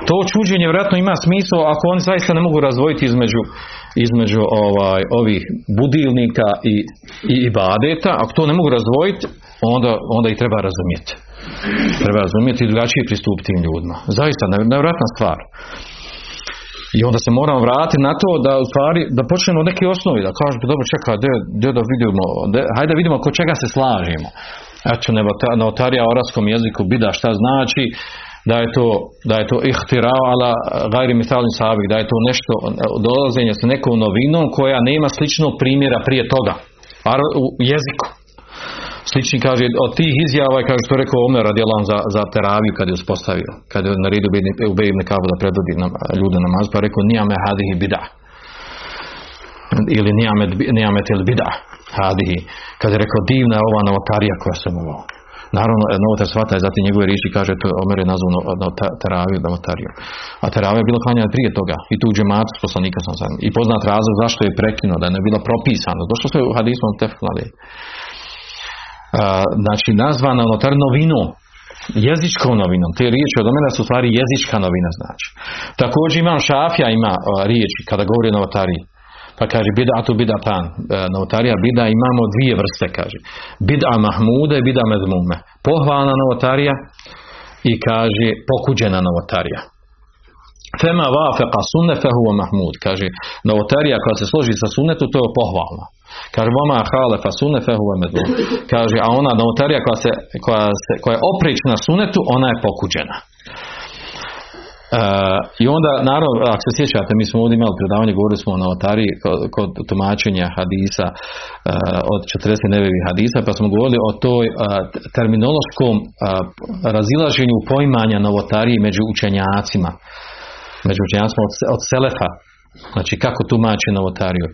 to čuđenje vjerojatno ima smisla ako oni zaista ne mogu razdvojiti između, između ovaj, ovih budilnika i, i ibadeta, ako to ne mogu razdvojiti, onda, onda ih treba razumjeti. Treba razumjeti i drugačije pristupiti tim ljudima. Zaista, nev- nevjerojatna stvar. I onda se moramo vratiti na to da u stvari, da počnemo od neke osnovi, da kažemo, dobro čekaj, gdje, da vidimo, gdje- hajde vidimo kod čega se slažemo. Eto, novotarija u arabskom jeziku bida šta znači, da je to, da je to ihtira ala gajri misalin sabik, da je to nešto, dolazenje sa nekom novinom koja nema sličnog primjera prije toga. U jeziku. Slični kaže, od tih izjava je kaže što rekao Omer radijalan za, za teraviju kad je uspostavio, kad je naredio u Bejibne Kabu da predvodi nam, ljude namaz, pa rekao nijame hadihi bida. Ili nijamet, nijamet ili bida hadihi. Kad je rekao divna je ova novotarija koja sam uvao. Naravno, novotar svata je zatim njegove riječi kaže to Omer je nazvao no, no, ta- teraviju, novotariju. A teravija je bila klanjena prije toga i tu u džematu poslanika sam sam. I poznat razlog zašto je prekinuo, da je ne bilo propisano. Došlo se u hadismu tefklali. Znači, nazvana notar novinom, jezičkom novinom. Te riječi od omena su stvari jezička novina znači. Također imam šafija ima riječi kada govori o novotariji. Pa kaže bid'atu bid'atan. E, Novotarija bida imamo dvije vrste kaže. Bid'a mahmude i bid'a medmume. Pohvalna novotarija i kaže pokuđena novotarija. Fema vafeqa sunne fehuva mahmud. Kaže, novotarija koja se složi sa sunnetu, to je pohvalna. Kaže, vama halefa sunne fehuva medmum. Kaže, a ona novotarija koja, se, koja, se, koja je oprična sunnetu, ona je pokuđena. I onda, naravno, ako se sjećate, mi smo ovdje imali predavanje, govorili smo o novotariji kod, kod tumačenja hadisa uh, od 40 nevevih hadisa, pa smo govorili o toj uh, terminološkom uh, razilaženju poimanja novotarije među učenjacima, među učenjacima od, od Selefa, Znači kako tumače novotariju.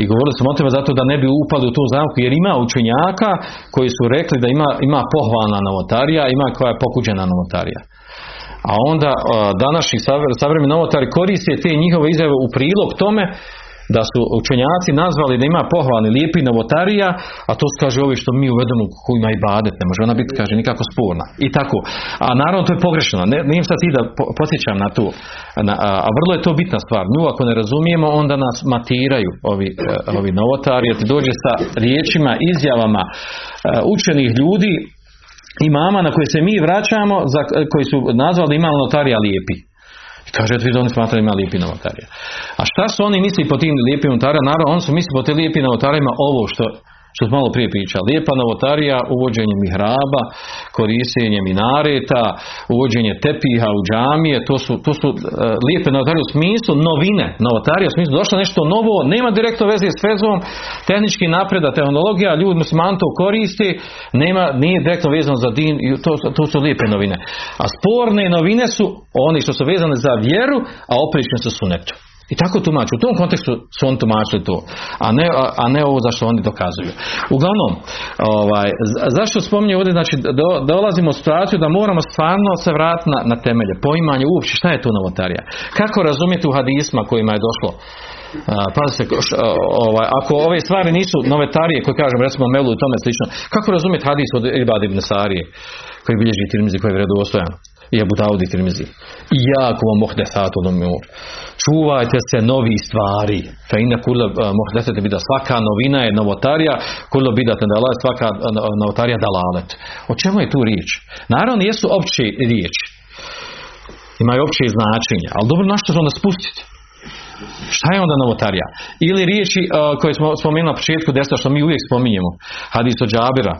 I govorili smo o tome zato da ne bi upali u tu zamku, jer ima učenjaka koji su rekli da ima, ima pohvalna novotarija, ima koja je pokuđena novotarija. A onda današnji savre- savremeni novotari koriste te njihove izjave u prilog tome da su učenjaci nazvali da ima pohvalni lijepi novotarija, a to kaže ovi što mi uvedemo koji ima i badet, ne može ona biti kaže nikako sporna. I tako. A naravno to je pogrešno. Ne, nijem sad ti da po- podsjećam na to. Na, a, a vrlo je to bitna stvar. Nju ako ne razumijemo onda nas matiraju ovi, e, ovi novotari, jer ti dođe sa riječima, izjavama e, učenih ljudi i mama na koje se mi vraćamo, za, koji su nazvali da ima notarija lijepi. I kaže, eto vidi, oni smatraju ima lijepi novotarija. A šta su oni misli po tim lijepim novotarija? Naravno, oni su misli po tim lijepim novotarijama ovo što, što smo malo prije pričali. Lijepa novotarija, uvođenje mihraba, korištenje minareta, uvođenje tepiha u džamije, to su, to su uh, lijepe novotarije u smislu novine. Novotarija u smislu došlo nešto novo, nema direktno veze s vezom, tehnički napreda, tehnologija, ljudi musliman to koristi, nema, nije direktno vezano za din, to, to su lijepe novine. A sporne novine su oni što su vezane za vjeru, a oprične su sunetu. I tako tumaču. U tom kontekstu su oni tumačili to, a ne, a, ne ovo zašto oni dokazuju. Uglavnom, ovaj, za- zašto spominje ovdje, znači do, dolazimo u situaciju da moramo stvarno se vratiti na, na temelje, poimanje uopće šta je to novotarija. Kako razumjeti u hadisma kojima je došlo pazite, ovaj, ako ove stvari nisu novetarije koje kažem recimo Melu i tome slično, kako razumjeti hadis od Ibad ibn Sarije koji bilježi Tirmizi koji je vredostojan i Abu Dawud i Tirmizi. I jako vam umur. Čuvajte se novi stvari. Fa inna kulla mohdesate bida. Svaka novina je novotarija, kulla bidate dalalet, svaka a, novotarija dalalet. O čemu je tu riječ? Naravno jesu opće riječi. Imaju opće značenje, ali dobro na što se onda spustiti? Šta je onda novotarija? Ili riječi uh, koje smo spomenuli na početku desna što mi uvijek spominjemo. Hadis od Džabira.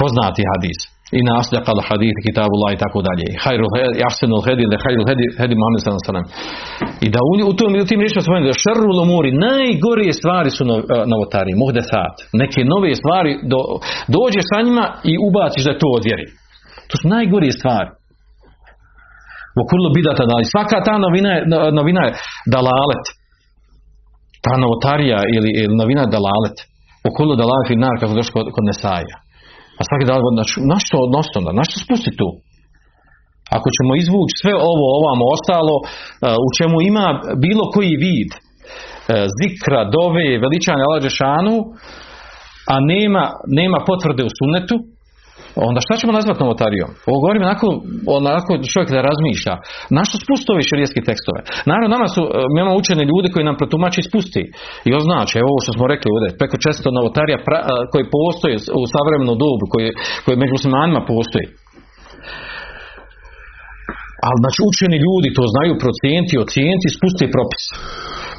Poznati hadis. I naslja kal hadith, kitabullah i tako dalje. Hajrul jassenul hedi, le hajrul hedi, hedi Muhammed sellem. I da u, u, tom, u tim riječima spomenuti da šerrul umuri, najgorije stvari su no- e, novotari, muhdesat. Neke nove stvari, do, dođeš sa njima i ubaciš da to od vjeri. To su najgorije stvari. Kullu bidata da svaka ta novina je, no- novina je dalalet. Ta novotarija ili, ili novina je dalalet. Kullu dalalet i nar kako došlo kod, kod Nesaja. A svaki dalalet, znači, na što odnosno da, na što spusti tu? Ako ćemo izvući sve ovo, ovamo ostalo, e, u čemu ima bilo koji vid e, zikra, dove, veličanja Allah Đešanu, a nema, nema potvrde u sunnetu, onda šta ćemo nazvati novotarijom? Ovo govorim onako, onako čovjek da razmišlja. Na što spusti ove tekstove? Naravno, nama su, e, mi imamo učene ljude koji nam protumači i spusti. I označe, evo ovo što smo rekli ovdje, preko često novotarija pra- a, koji postoje u savremenom dobu, koji, koji među muslimanima postoji. Ali znači učeni ljudi to znaju procijeniti, ocijeniti, spustiti propis.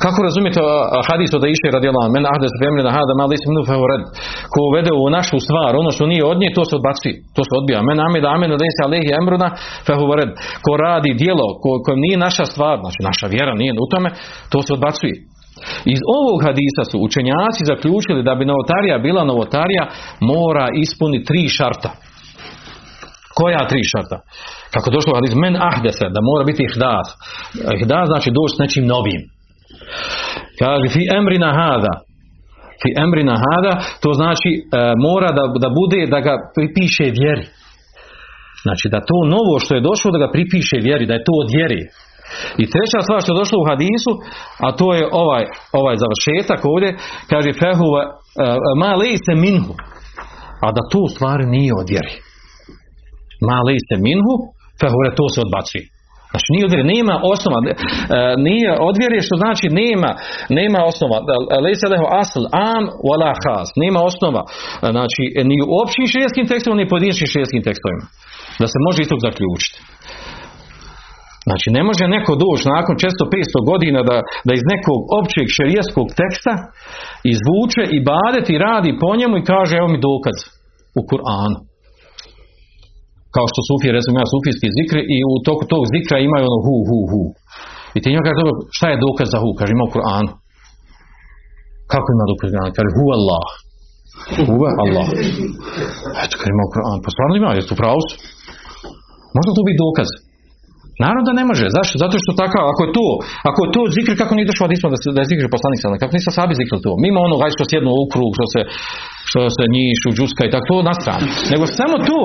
Kako razumijete a, hadis od Aisha radijallahu anha, men ahdes femre na hada mal ism nufa ured. Ko uvede u našu stvar, ono što nije od nje, to se odbaci, to se odbija. Men amed amen da se alehi emruna fa huwa red. Ko radi djelo ko, nije naša stvar, znači naša vjera nije u tome, to se odbacuje. Iz ovog hadisa su učenjaci zaključili da bi novotarija bila novotarija mora ispuniti tri šarta. Koja tri šarta? Kako došlo u hadisu, men ahdese, da mora biti ihdas. Ihdas znači doći s nečim novim. Kaže, fi emrina hada. Fi emrina hada, to znači e, mora da, da bude, da ga pripiše vjeri. Znači da to novo što je došlo da ga pripiše vjeri, da je to od vjeri. I treća stvar što je došlo u hadisu, a to je ovaj, ovaj završetak ovdje, kaže fehuva, e, ma se minhu, a da to stvari nije od vjeri. Ma se minhu, fehuva, to se odbacuje. Znači nije odvjeri, nema osnova, e, nije odvjeri što znači nema, nema osnova, lejse leho asl, am, wala has, nema osnova, znači ni u općim širijeskim tekstovima, ni u pojedinačnim širijeskim tekstovima. Da se može iz tog zaključiti. Znači ne može neko doći nakon često 500 godina da, da iz nekog općeg šerijeskog teksta izvuče i badet i radi po njemu i kaže evo mi dokaz u Kur'anu kao što sufije, recimo ima sufijski zikri i u toku tog zikra imaju ono hu, hu, hu. I ti njima kaže, šta je dokaz za hu? Kaže, ima u Kur'anu. Kako ima dokaz Kur'anu? Kaže, hu Allah. Huve Allah. Eto, kaže, ima u Kur'anu. Pa stvarno ima, jesu pravo su. Može li to biti dokaz? Naravno da ne može. Zašto? Zato što takav, ako je to, ako je to zikr, kako nije došlo hadisma da, se, da je zikr poslanik sada, kako nisu sabi zikr to. Mimo ono gaj što sjednu u krug, što se, što se njišu, džuska i tako, to na stranu. Nego samo to.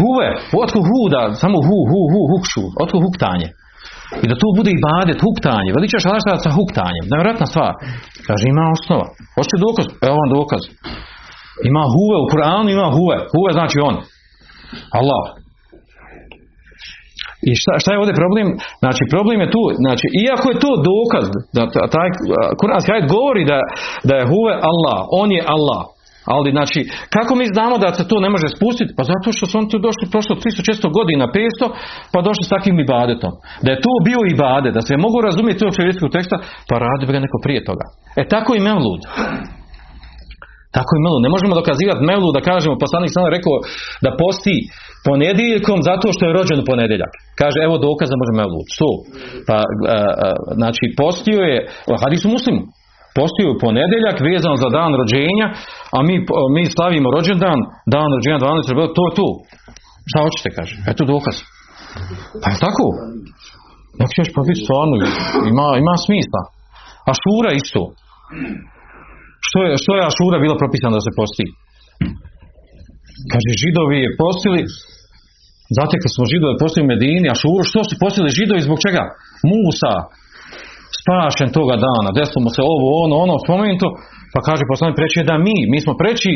Huve, otko huda, samo hu, hu, hu, hukšu, otko huktanje. I da to bude i badet, huktanje. Veličaš Allah sa huktanjem. Nevjerojatna stvar. Kaže, ima osnova. Hoćete dokaz? Evo vam dokaz. Ima huve, u Kur'anu ima huve. Huve znači on. Allah. I šta, šta je ovdje problem? Znači problem je tu, znači iako je to dokaz da taj kuranski ajet govori da, da je huve Allah, on je Allah. Ali znači, kako mi znamo da se to ne može spustiti? Pa zato što su oni tu došli prošlo 300 godina, 500, pa došli s takvim ibadetom. Da je to bio ibadet, da se mogu razumjeti tog šerijskog teksta, pa radi bi ga neko prije toga. E tako i Mevlud. Tako i Mevlud. Ne možemo dokazivati Mevlud da kažemo, poslanik sam rekao da posti ponedjeljkom zato što je rođen ponedjeljak. Kaže, evo dokaz da može Mevlud. Sto. Pa, a, a, znači, postio je, hadisu muslimu, postio je ponedjeljak vezan za dan rođenja, a mi, mi slavimo rođendan, dan rođenja 12. to je to. Šta hoćete, kaže? Eto dokaz. Pa je tako? Nek ćeš pa biti stvarno, ima, ima smisla. A šura isto. Što je, što je Ašura bilo propisano da se posti? Kaže, židovi je postili, zatekli smo židove postili u Medini, Ašuru, što su postili židovi, zbog čega? Musa, spašen toga dana, desilo mu se ovo, ono, ono, spomenuto, pa kaže poslanik preći da mi, mi smo preći,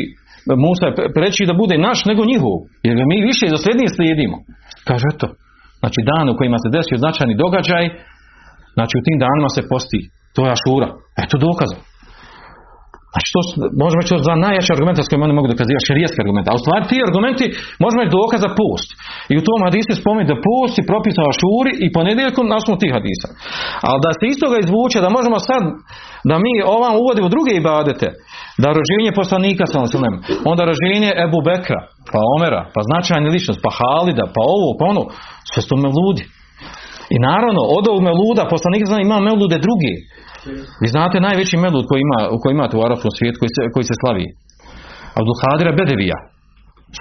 Musa je preći da bude naš nego njihov, jer ga mi više dosljednije slijedimo. Kaže, eto, znači dan u kojima se desio značajni događaj, znači u tim danima se posti, to je Ašura, eto dokaza. Znači to možemo reći dva najjača argumenta s kojima oni mogu dokazivati šerijetski argument. A u stvari ti argumenti možemo reći dokaz za post. I u tom hadisu spomenuti da post je propisao šuri i ponedjeljkom na osnovu tih hadisa. Ali da se iz toga izvuče da možemo sad da mi ovam uvodimo druge ibadete da rođenje poslanika sellem, onda rođenje Ebu Bekra, pa Omera, pa značajna ličnost, pa Halida, pa ovo, pa ono, sve su to mevludi. I naravno, od ovog meluda, poslanik zna ima melude drugi. Vi znate najveći melud koji, ima, koji imate u arapskom svijetu, koji se, koji se slavi. Abdulhadira Bedevija,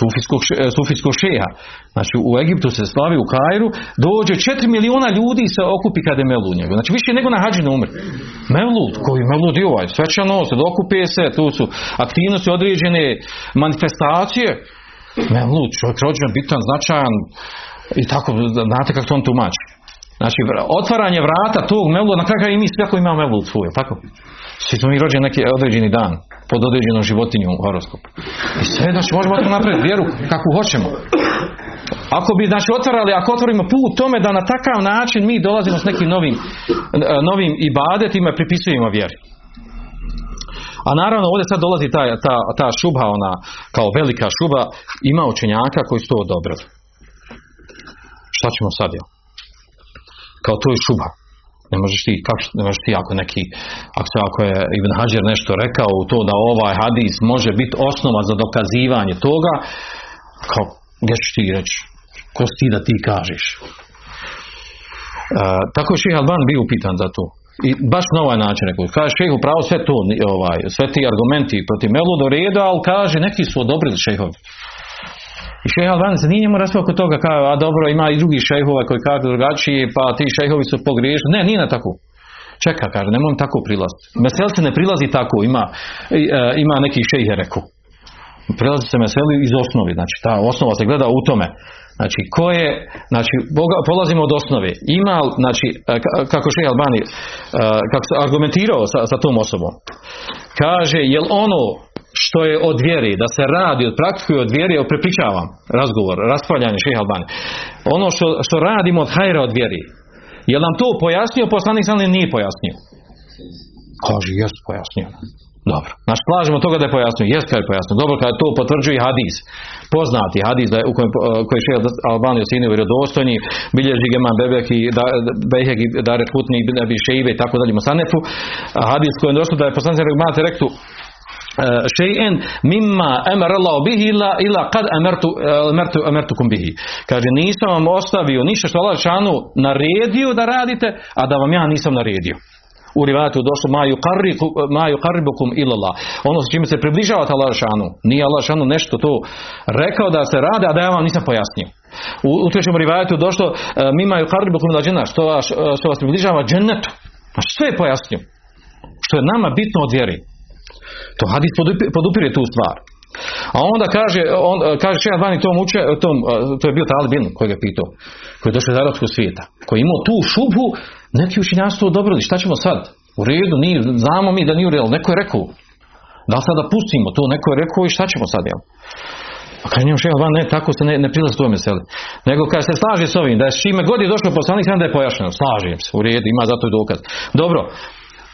sufijskog, e, sufijskog šeha. Znači u Egiptu se slavi u Kairu, dođe 4 miliona ljudi se okupi kada je Mevlud njegov. Znači više nego na hađi na umr. Mevlud, koji Mevlud i ovaj, svečano se dokupe se, tu su aktivnosti određene manifestacije. Mevlud, čovjek rođen, bitan, značajan i tako, znate kako to on tumači. Znači, otvaranje vrata tog Mevluda, na kraju i mi svako ima Mevlud svoj, tako? Svi smo mi rođeni neki određeni dan, pod određenom životinjom u horoskopu. I sve, znači, možemo to napraviti vjeru kakvu hoćemo. Ako bi, znači, otvarali, ako otvorimo put tome da na takav način mi dolazimo s nekim novim, e, novim ibadetima pripisujemo vjeri. A naravno ovdje sad dolazi ta, ta, ta šubha, ona kao velika šuba, ima učenjaka koji su to odobrili. Šta ćemo sad, jel? Kao to je šubha. Ne možeš ti, kako, ne možeš ti ako neki, ako, se, ako je Ibn Hajar nešto rekao u to da ovaj hadis može biti osnova za dokazivanje toga, kao, gdje ćeš ti reći? Ko si ti da ti kažeš? E, tako je Šeha Alban bio upitan za to. I baš na ovaj način rekao. Kaže šejh upravo sve to, ovaj, sve ti argumenti protiv Meluda u redu, ali kaže neki su odobrili šejhovi. I šejh Albani se nije njemu raspravo oko toga kao, a dobro, ima i drugi šejhova koji kažu drugačije, pa ti šejhovi su pogriješili. Ne, nije na tako. Čeka, kaže, nemoj tako prilaziti. Mesel se ne prilazi tako, ima, i, e, ima neki šejh je rekao. Prilazi se meseli iz osnovi, znači ta osnova se gleda u tome. Znači, ko je, znači, Boga, polazimo od osnove. Ima, znači, e, ka- kako šejh Albani, e, kako se argumentirao sa, sa tom osobom. Kaže, jel ono što je od vjeri, da se radi, od praktikuje od vjeri, evo prepričavam razgovor, raspravljanje šeha Albani. Ono što, što radimo od hajra od vjeri, je nam to pojasnio poslanik sam nije pojasnio? Kaže, jest pojasnio. Dobro. Znači, slažemo toga da je pojasnio. Jest kad je pojasnio. Dobro, kad to potvrđuje hadis. Poznati hadis da je, u kojem, eh, koji je šeha Albani ocjenio vjerodostojni, bilježi Geman Bebek i da, Bejhek i Dare Kutni i i tako dalje u Sanefu. A hadis koji je došlo da je poslanik Regmate rektu še'en mimma emar Allah bihi ila, kad emertu, emertu, emertukum bihi. Kaže, nisam vam ostavio ništa što Allah šanu naredio da radite, a da vam ja nisam naredio. U rivatu došlo ma yuqarribu ma yuqarribukum ila Allah. Ono s čime se približavate Allah šanu. Nije Allah šanu nešto to rekao da se radi, a da ja vam nisam pojasnio. U, u trećem rivatu došlo e, mima yuqarribukum ila dženna, što vas, e, što vas približava džennetu. Sve je pojasnio. Što je nama bitno od vjeri. To hadis podupi- podupire tu stvar. A onda kaže, on, kaže Šeha Albani tom uče, tom, to je bio Talib Ilm koji ga pitao, koji je došao iz arapskog svijeta, koji je imao tu šubhu, neki učinjaci to odobrili, šta ćemo sad? U redu, nije, znamo mi da nije u redu, neko je rekao. Da li sad da pustimo to, neko je rekao i šta ćemo sad, jel? A kaže njemu Šeha ne, tako se ne, ne prilazi tome seli. Nego kaže se slaže s ovim, da je s čime god je došao poslanik, da je pojašnjeno, slažem se, u redu, ima zato i dokaz. Dobro,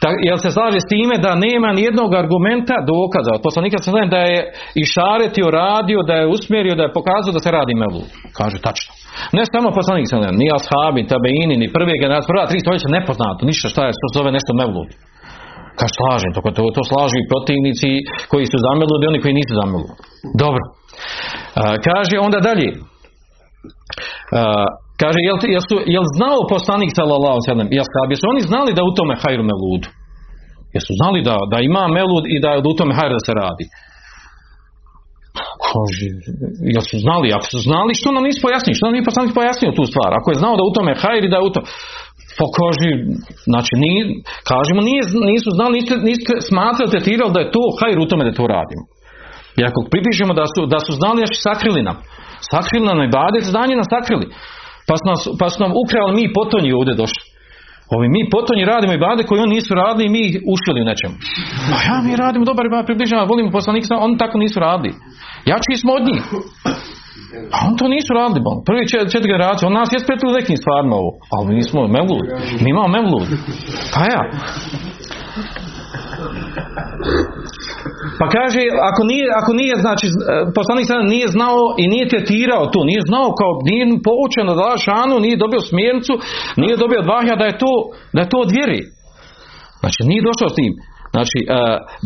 Ta, jel se slaže s time da nema nijednog argumenta dokaza od poslanika sa da je i šaretio, radio, da je usmjerio, da je pokazao da se radi mevlu. Kaže tačno. Ne samo poslanik sa ni ashabi, tabeini, ni prve generacije, prva tri stoljeća nepoznato, ništa šta je, što se zove nešto mevlu. Kaže slažem, to, to, to slažu i protivnici koji su zameludi i oni koji nisu zameludi. Dobro. A, kaže onda dalje. A, kaže, jel, jel, su, jel znao poslanik sallallahu alejhi ve sellem i ashabi, jesu oni znali da u tome hajru meludu? Jesu znali da, da ima melud i da je u tome hajr da se radi? Kaže, jel su znali? Ako su znali, što nam nisu pojasnili? Što nam nije poslanik pojasnio tu stvar? Ako je znao da u tome hajr i da je u tome... Pa kaže, znači, nije, kažemo, nije, nisu znali, nisu, nisu smatrali, tretirali da je to hajr u tome da to radimo. I ako pripišemo da su, da su znali, znači sakrili nam. Sakrili nam i badet, znanje nas sakrili. Pa su, nas, pa su nam ukrali mi potonji ovdje došli. Ovi mi potonji radimo i bade koji oni nisu radili i mi ušli u nečemu. A ja mi radimo dobar i približavamo, volimo poslanika, oni tako nisu radili. Jači smo od njih. A on to nisu radili, bon. Prvi čet, četiri generacije, on nas je spretili nekim stvarima ovo. Ali mi nismo mevlud. Mi imamo mevlud. Pa ja. Pa kaže, ako nije, ako nije znači, e, poslanik sada nije znao i nije tretirao to, nije znao kao, nije poučen da šanu, nije dobio smjernicu, nije dobio od vahja da je to, da je to od vjeri. Znači, nije došao s tim. Znači, e,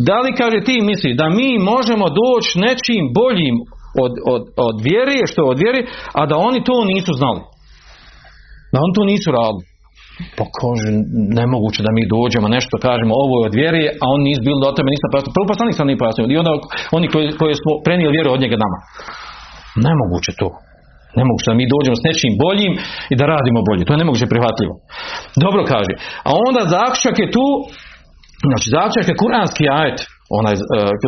da li kaže ti misli da mi možemo doći nečim boljim od, od, od vjere, što od vjere, a da oni to nisu znali. Da oni to nisu radili. Pa kaže, nemoguće da mi dođemo nešto kažemo ovo je od vjere, a oni nisu bili do tebe, nisu pojasnili. Prvo poslanik sam nije pojasnio. I onda oni koji, koji smo prenijeli vjeru od njega nama. Nemoguće to. Nemoguće da mi dođemo s nečim boljim i da radimo bolje. To je nemoguće prihvatljivo. Dobro kaže. A onda zaključak je tu, znači zaključak je kuranski ajet, onaj e,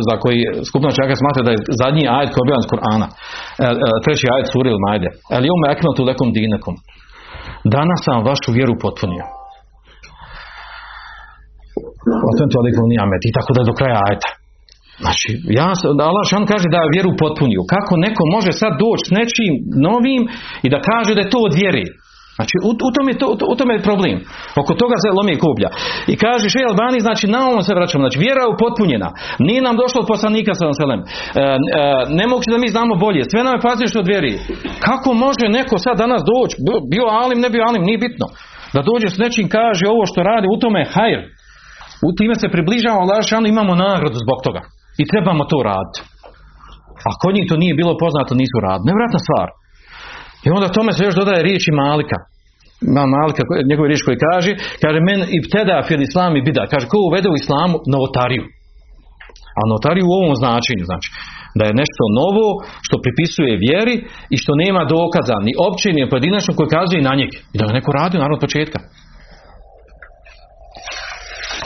za koji skupna čaka smatra da je zadnji ajet koji je Kur'ana. E, e, treći ajet suri il Majde. Ali ume ekmeltu lekom dinekom. Danas sam vašu vjeru potpunio. I tako da do kraja ajeta. Znači, ja, Allah on kaže da je vjeru potpunio. Kako neko može sad doći s nečim novim i da kaže da je to od vjeri? Znači, u, u, tome, to, u tome je problem. Oko toga se lomi kublja. I kaže še Albani, znači na ovom se vraćamo. Znači, vjera je upotpunjena. Nije nam došlo od poslanika sa selem. E, e, ne moguće da mi znamo bolje. Sve nam je paziš od vjeri. Kako može neko sad danas doći, bio alim, ne bio alim, nije bitno. Da dođe s nečim kaže ovo što radi, u tome je hajr. U time se približavamo Allah imamo nagradu zbog toga. I trebamo to raditi. A kod njih to nije bilo poznato, nisu radili. Nevratna stvar. I onda tome se još dodaje riječi Malika. Ma Malika, njegove riječ koji kaže, kaže men ibteda fil islam i bida. Kaže, ko uvede u islamu novotariju. A novotariju u ovom značenju, znači, da je nešto novo što pripisuje vjeri i što nema dokaza ni opće ni pojedinačno koji kazuje na njeg. I da ga neko radi naravno od početka.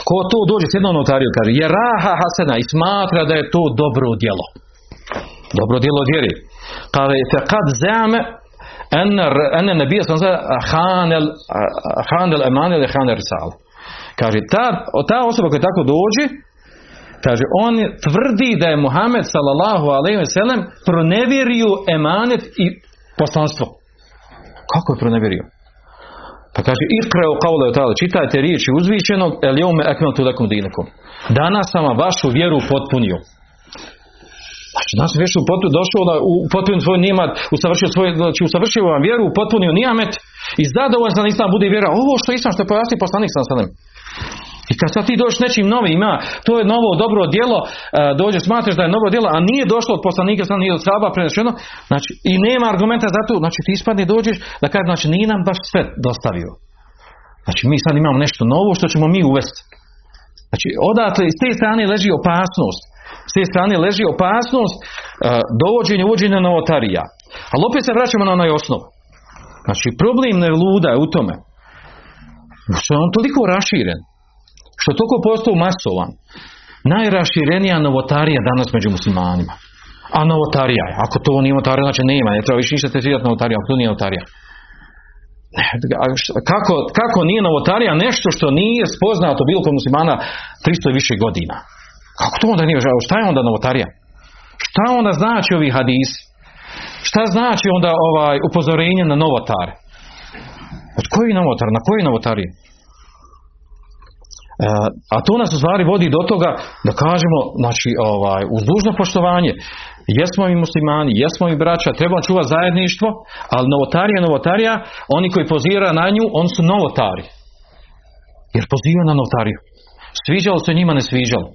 Ko to dođe s jednom notariju, kaže, je raha hasena i smatra da je to dobro djelo. Dobro djelo vjeri. Kaže, te kad zame ene nebija sam zove hanel, hanel emanel i hanel risal. Kaže, ta, ta osoba koja tako dođe, kaže, on tvrdi da je Muhammed sallallahu alaihi ve sellem pronevjerio emanet i poslanstvo. Kako je pronevjerio? Pa kaže, ikreo kaule od čitajte riječi uzvišenog, el jome ekmeltu lekom dinekom. Danas sam vašu vjeru potpunio. Znači, danas već u potpun došao da u potpun svoj nijemat, usavršio svoj, znači usavršio vam vjeru, potpunio nijamet i zadovoljan sam islam bude vjera. Ovo što islam što je pojasnio poslanik sam. I kad sad ti dođeš nečim novim, ima, to je novo dobro djelo, e, dođe smatraš da je novo djelo, a nije došlo od poslanika, sam nije od saba prenešeno, znači i nema argumenta za to, znači ti ispadne dođeš da kaže, znači nije nam baš sve dostavio. Znači mi sad imamo nešto novo što ćemo mi uvesti. Znači odatle s te strane leži opasnost. S te strane leži opasnost uh, dovođenja uvođenja novotarija. Ali opet se vraćamo na onaj osnov. Znači problem ne luda je u tome. Što je on toliko raširen što toliko postao masovan, najraširenija novotarija danas među muslimanima. A novotarija je. Ako to nije novotarija, znači nema. Ne treba više ništa testirati novotarija, ako to nije novotarija. Kako, kako nije novotarija nešto što nije spoznato bilo kod muslimana 300 i više godina? Kako to onda nije? Šta je onda novotarija? Šta onda znači ovi hadisi? Šta znači onda ovaj upozorenje na novotar? Od koji novotar? Na koji novotarije? E, a to nas u stvari vodi do toga da kažemo, znači, ovaj, uz dužno poštovanje, jesmo i muslimani, jesmo i braća, treba čuvati zajedništvo, ali novotarija, novotarija, oni koji pozira na nju, oni su novotari. Jer pozivaju na novotariju. Sviđalo se njima, ne sviđalo.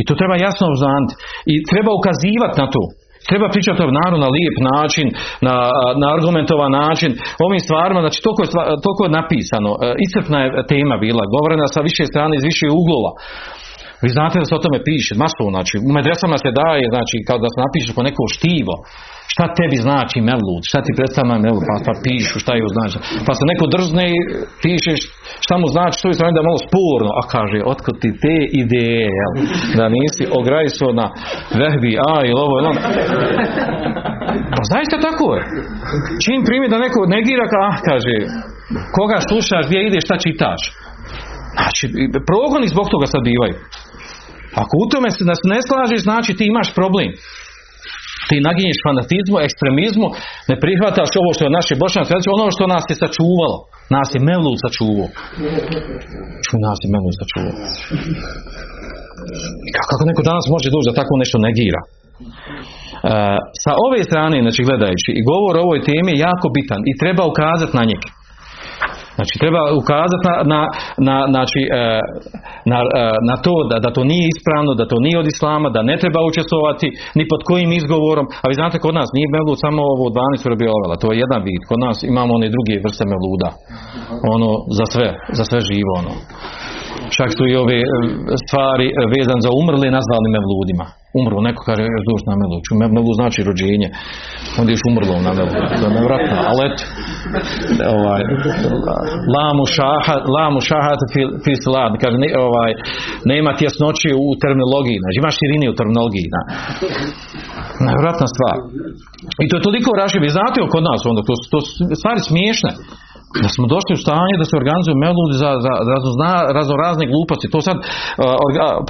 I to treba jasno uznati. I treba ukazivati na to. Treba pričati o naravno na lijep način, na, na argumentovan način, ovim stvarima, znači toliko, toliko je napisano, e, iscrpna je tema bila, govorena sa više strane, iz više uglova. Vi znate da se o tome piše, masu, znači, u medresama se daje, znači, kao da se napiše po neko štivo, šta tebi znači melud, šta ti predstavlja melud, pa, pa pišu šta je znači. Pa se neko drzne i pišeš šta mu znači, što je strane da je malo spurno, a kaže, otkud ti te ideje, jel? da nisi ograjsuo na vehbi, a ili ovo ono. Pa zaista tako je. Čim primi da neko negira, ah, kaže, koga slušaš, gdje ideš, šta čitaš. Znači, progoni zbog toga sad bivaju. Ako u tome se nas ne slažeš, znači ti imaš problem. Ti naginješ fanatizmu, ekstremizmu, ne prihvataš ovo što je naše bošnjanske, znači ono što nas je sačuvalo. Nas je Mevlud sačuvao. Ču nas je Mevlud sačuvao. Kako neko danas može doći da tako nešto negira? E, sa ove strane, znači gledajući, i govor o ovoj temi je jako bitan i treba ukazati na njeg. Znači treba ukazati na, na, na, znači, e, na, e, na to da, da to nije ispravno, da to nije od islama, da ne treba učestvovati ni pod kojim izgovorom. A vi znate kod nas nije mevlud samo ovo 12 rabiovela, to je jedan vid. Kod nas imamo one druge vrste mevluda. Ono za sve, za sve živo ono. Čak su i ove e, stvari vezan za umrle nazvali mevludima. Umro, neko kaže još doći na mevlud. Mevlud znači rođenje. Onda još umrlo na mevlud. To je nevratno. Ali eto, ovaj, la mušaha, la mušahat fi slad. Kaže, ne, ovaj, nema tjesnoći u terminologiji. Znači, ima širine u terminologiji. Na. Nevratna stvar. I to je toliko rašiv. Znate kod nas onda, to, to stvari smiješne da smo došli u stanje da se organizuju meludi za, za, za razno razne gluposti. To sad uh,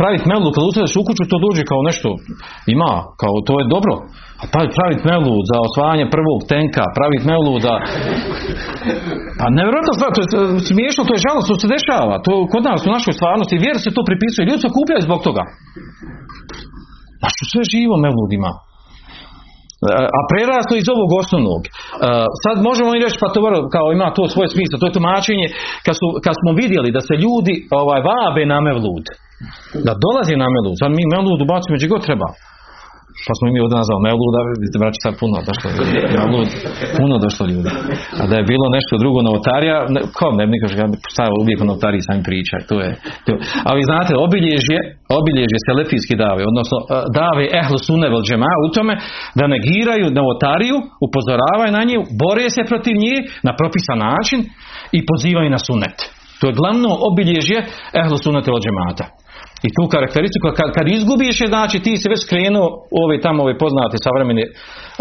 praviti melud kad usadeš u kuću to dođe kao nešto ima, kao to je dobro. A pa praviti melud za osvajanje prvog tenka, praviti melud za... Pa nevjerojatno stvar, to je smiješno, to je žalostno, to se dešava. To kod nas u našoj stvarnosti, vjer se to pripisuje, ljudi se kupljaju zbog toga. Znači sve živo melud ima a preraslo iz ovog osnovnog. Sad možemo i reći, pa to kao ima to svoje smisla, to je tumačenje, kad, su, kad smo vidjeli da se ljudi ovaj, vabe na mevlud, da dolazi na mevlud, sad mi mevlud ubacimo gdje god treba. Pa smo mi ovdje nazvali Mevluda, vidite braći sad puno došlo ljudi. Mevlud, puno došlo ljudi. A da je bilo nešto drugo novotarija, kao ne bi niko stavio uvijek o novotariji sami pričaj. To je, to. Ali znate, obilježje, obilježje selefijski dave, odnosno e, dave ehlu sunne vel džema u tome da negiraju novotariju, upozoravaju na nju, bore se protiv nje na propisan način i pozivaju na sunet. To je glavno obilježje ehlu sunnete vel džemata. I tu karakteristiku, kad, kad izgubiš je, znači ti si već krenuo ove tamo ove poznate savremene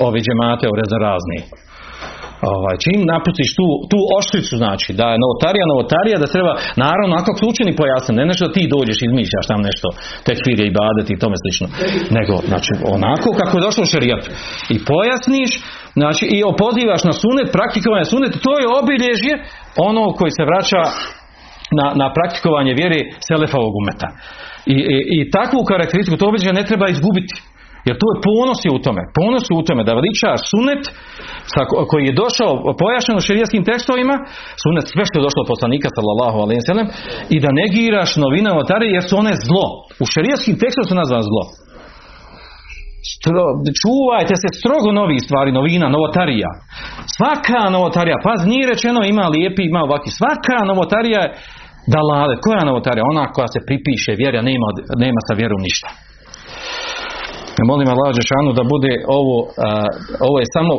ove džemate, ove razni. Ovaj, čim napustiš tu, tu oštricu, znači da je novotarija, novotarija, da treba, naravno, ako su učeni pojasni, ne nešto da ti dođeš izmišljaš tam nešto, tekfirje i badeti i tome slično, nego, znači, onako kako je došlo u šerijat. I pojasniš, znači, i opozivaš na sunet, praktikovanje sunet, to je obilježje ono koji se vraća na, na praktikovanje vjere Selefovog umeta. I, i, i takvu karakteristiku to običaj ne treba izgubiti. Jer to je ponos je u tome. Ponos je u tome da veliča sunet sa, koji je došao pojašnjen u šerijskim tekstovima, sunet sve što je došlo od poslanika sallallahu alejhi ve i da negiraš novine notare jer su one zlo. U šerijskim tekstovima se nazva zlo. Stro, čuvajte se strogo novi stvari, novina, novotarija. Svaka novotarija, pa nije rečeno ima lijepi, ima ovaki. Svaka novotarija je dalale. Koja novotarija? Ona koja se pripiše vjera, nema, nema sa vjerom ništa. Molim Allah Žešanu da bude ovo, ovo je samo,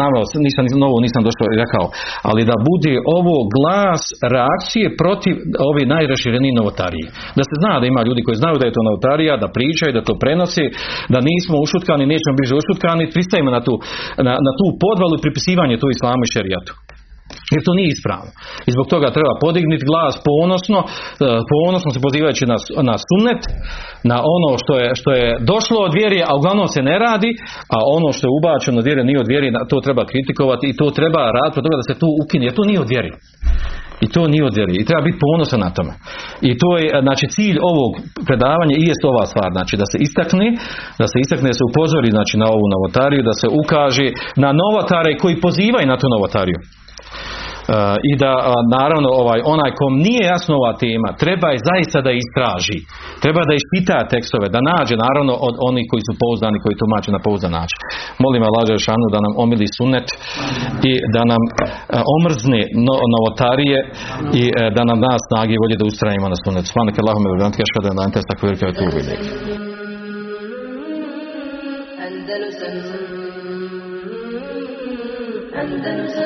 naveo, nisam novo nisam došao rekao, ali da bude ovo glas reakcije protiv ove najraširenije novotarije. Da se zna da ima ljudi koji znaju da je to novotarija, da pričaju, da to prenosi, da nismo ušutkani, nećemo biti ušutkani, pristajemo na tu, na, na tu podvalu pripisivanje tu islamu i šerijatu. Jer to nije ispravno. I zbog toga treba podignuti glas ponosno, e, ponosno se pozivajući na, na sunnet, na ono što je, što je došlo od vjeri, a uglavnom se ne radi, a ono što je ubačeno od vjeri nije od vjeri, to treba kritikovati i to treba raditi toga da se to ukine, jer to nije od vjeri. I to nije od vjeri. I treba biti ponosan na tome. I to je, znači, cilj ovog predavanja i jest ova stvar. Znači, da se istakne, da se istakne, da se upozori, znači, na ovu novotariju, da se ukaže na novotare koji pozivaju na tu novotariju i da naravno ovaj onaj kom nije jasno ova tema treba je zaista da istraži. Treba da ispita tekstove da nađe naravno od onih koji su pouzdani koji tumače na pouzdan način. Molim Allah Žešanu da nam omili sunet i da nam omrzne novotarije i da nam da snage i volje da ustrajimo na sunet Svanak Allahume da bihamdike ashhadu an la ilaha illa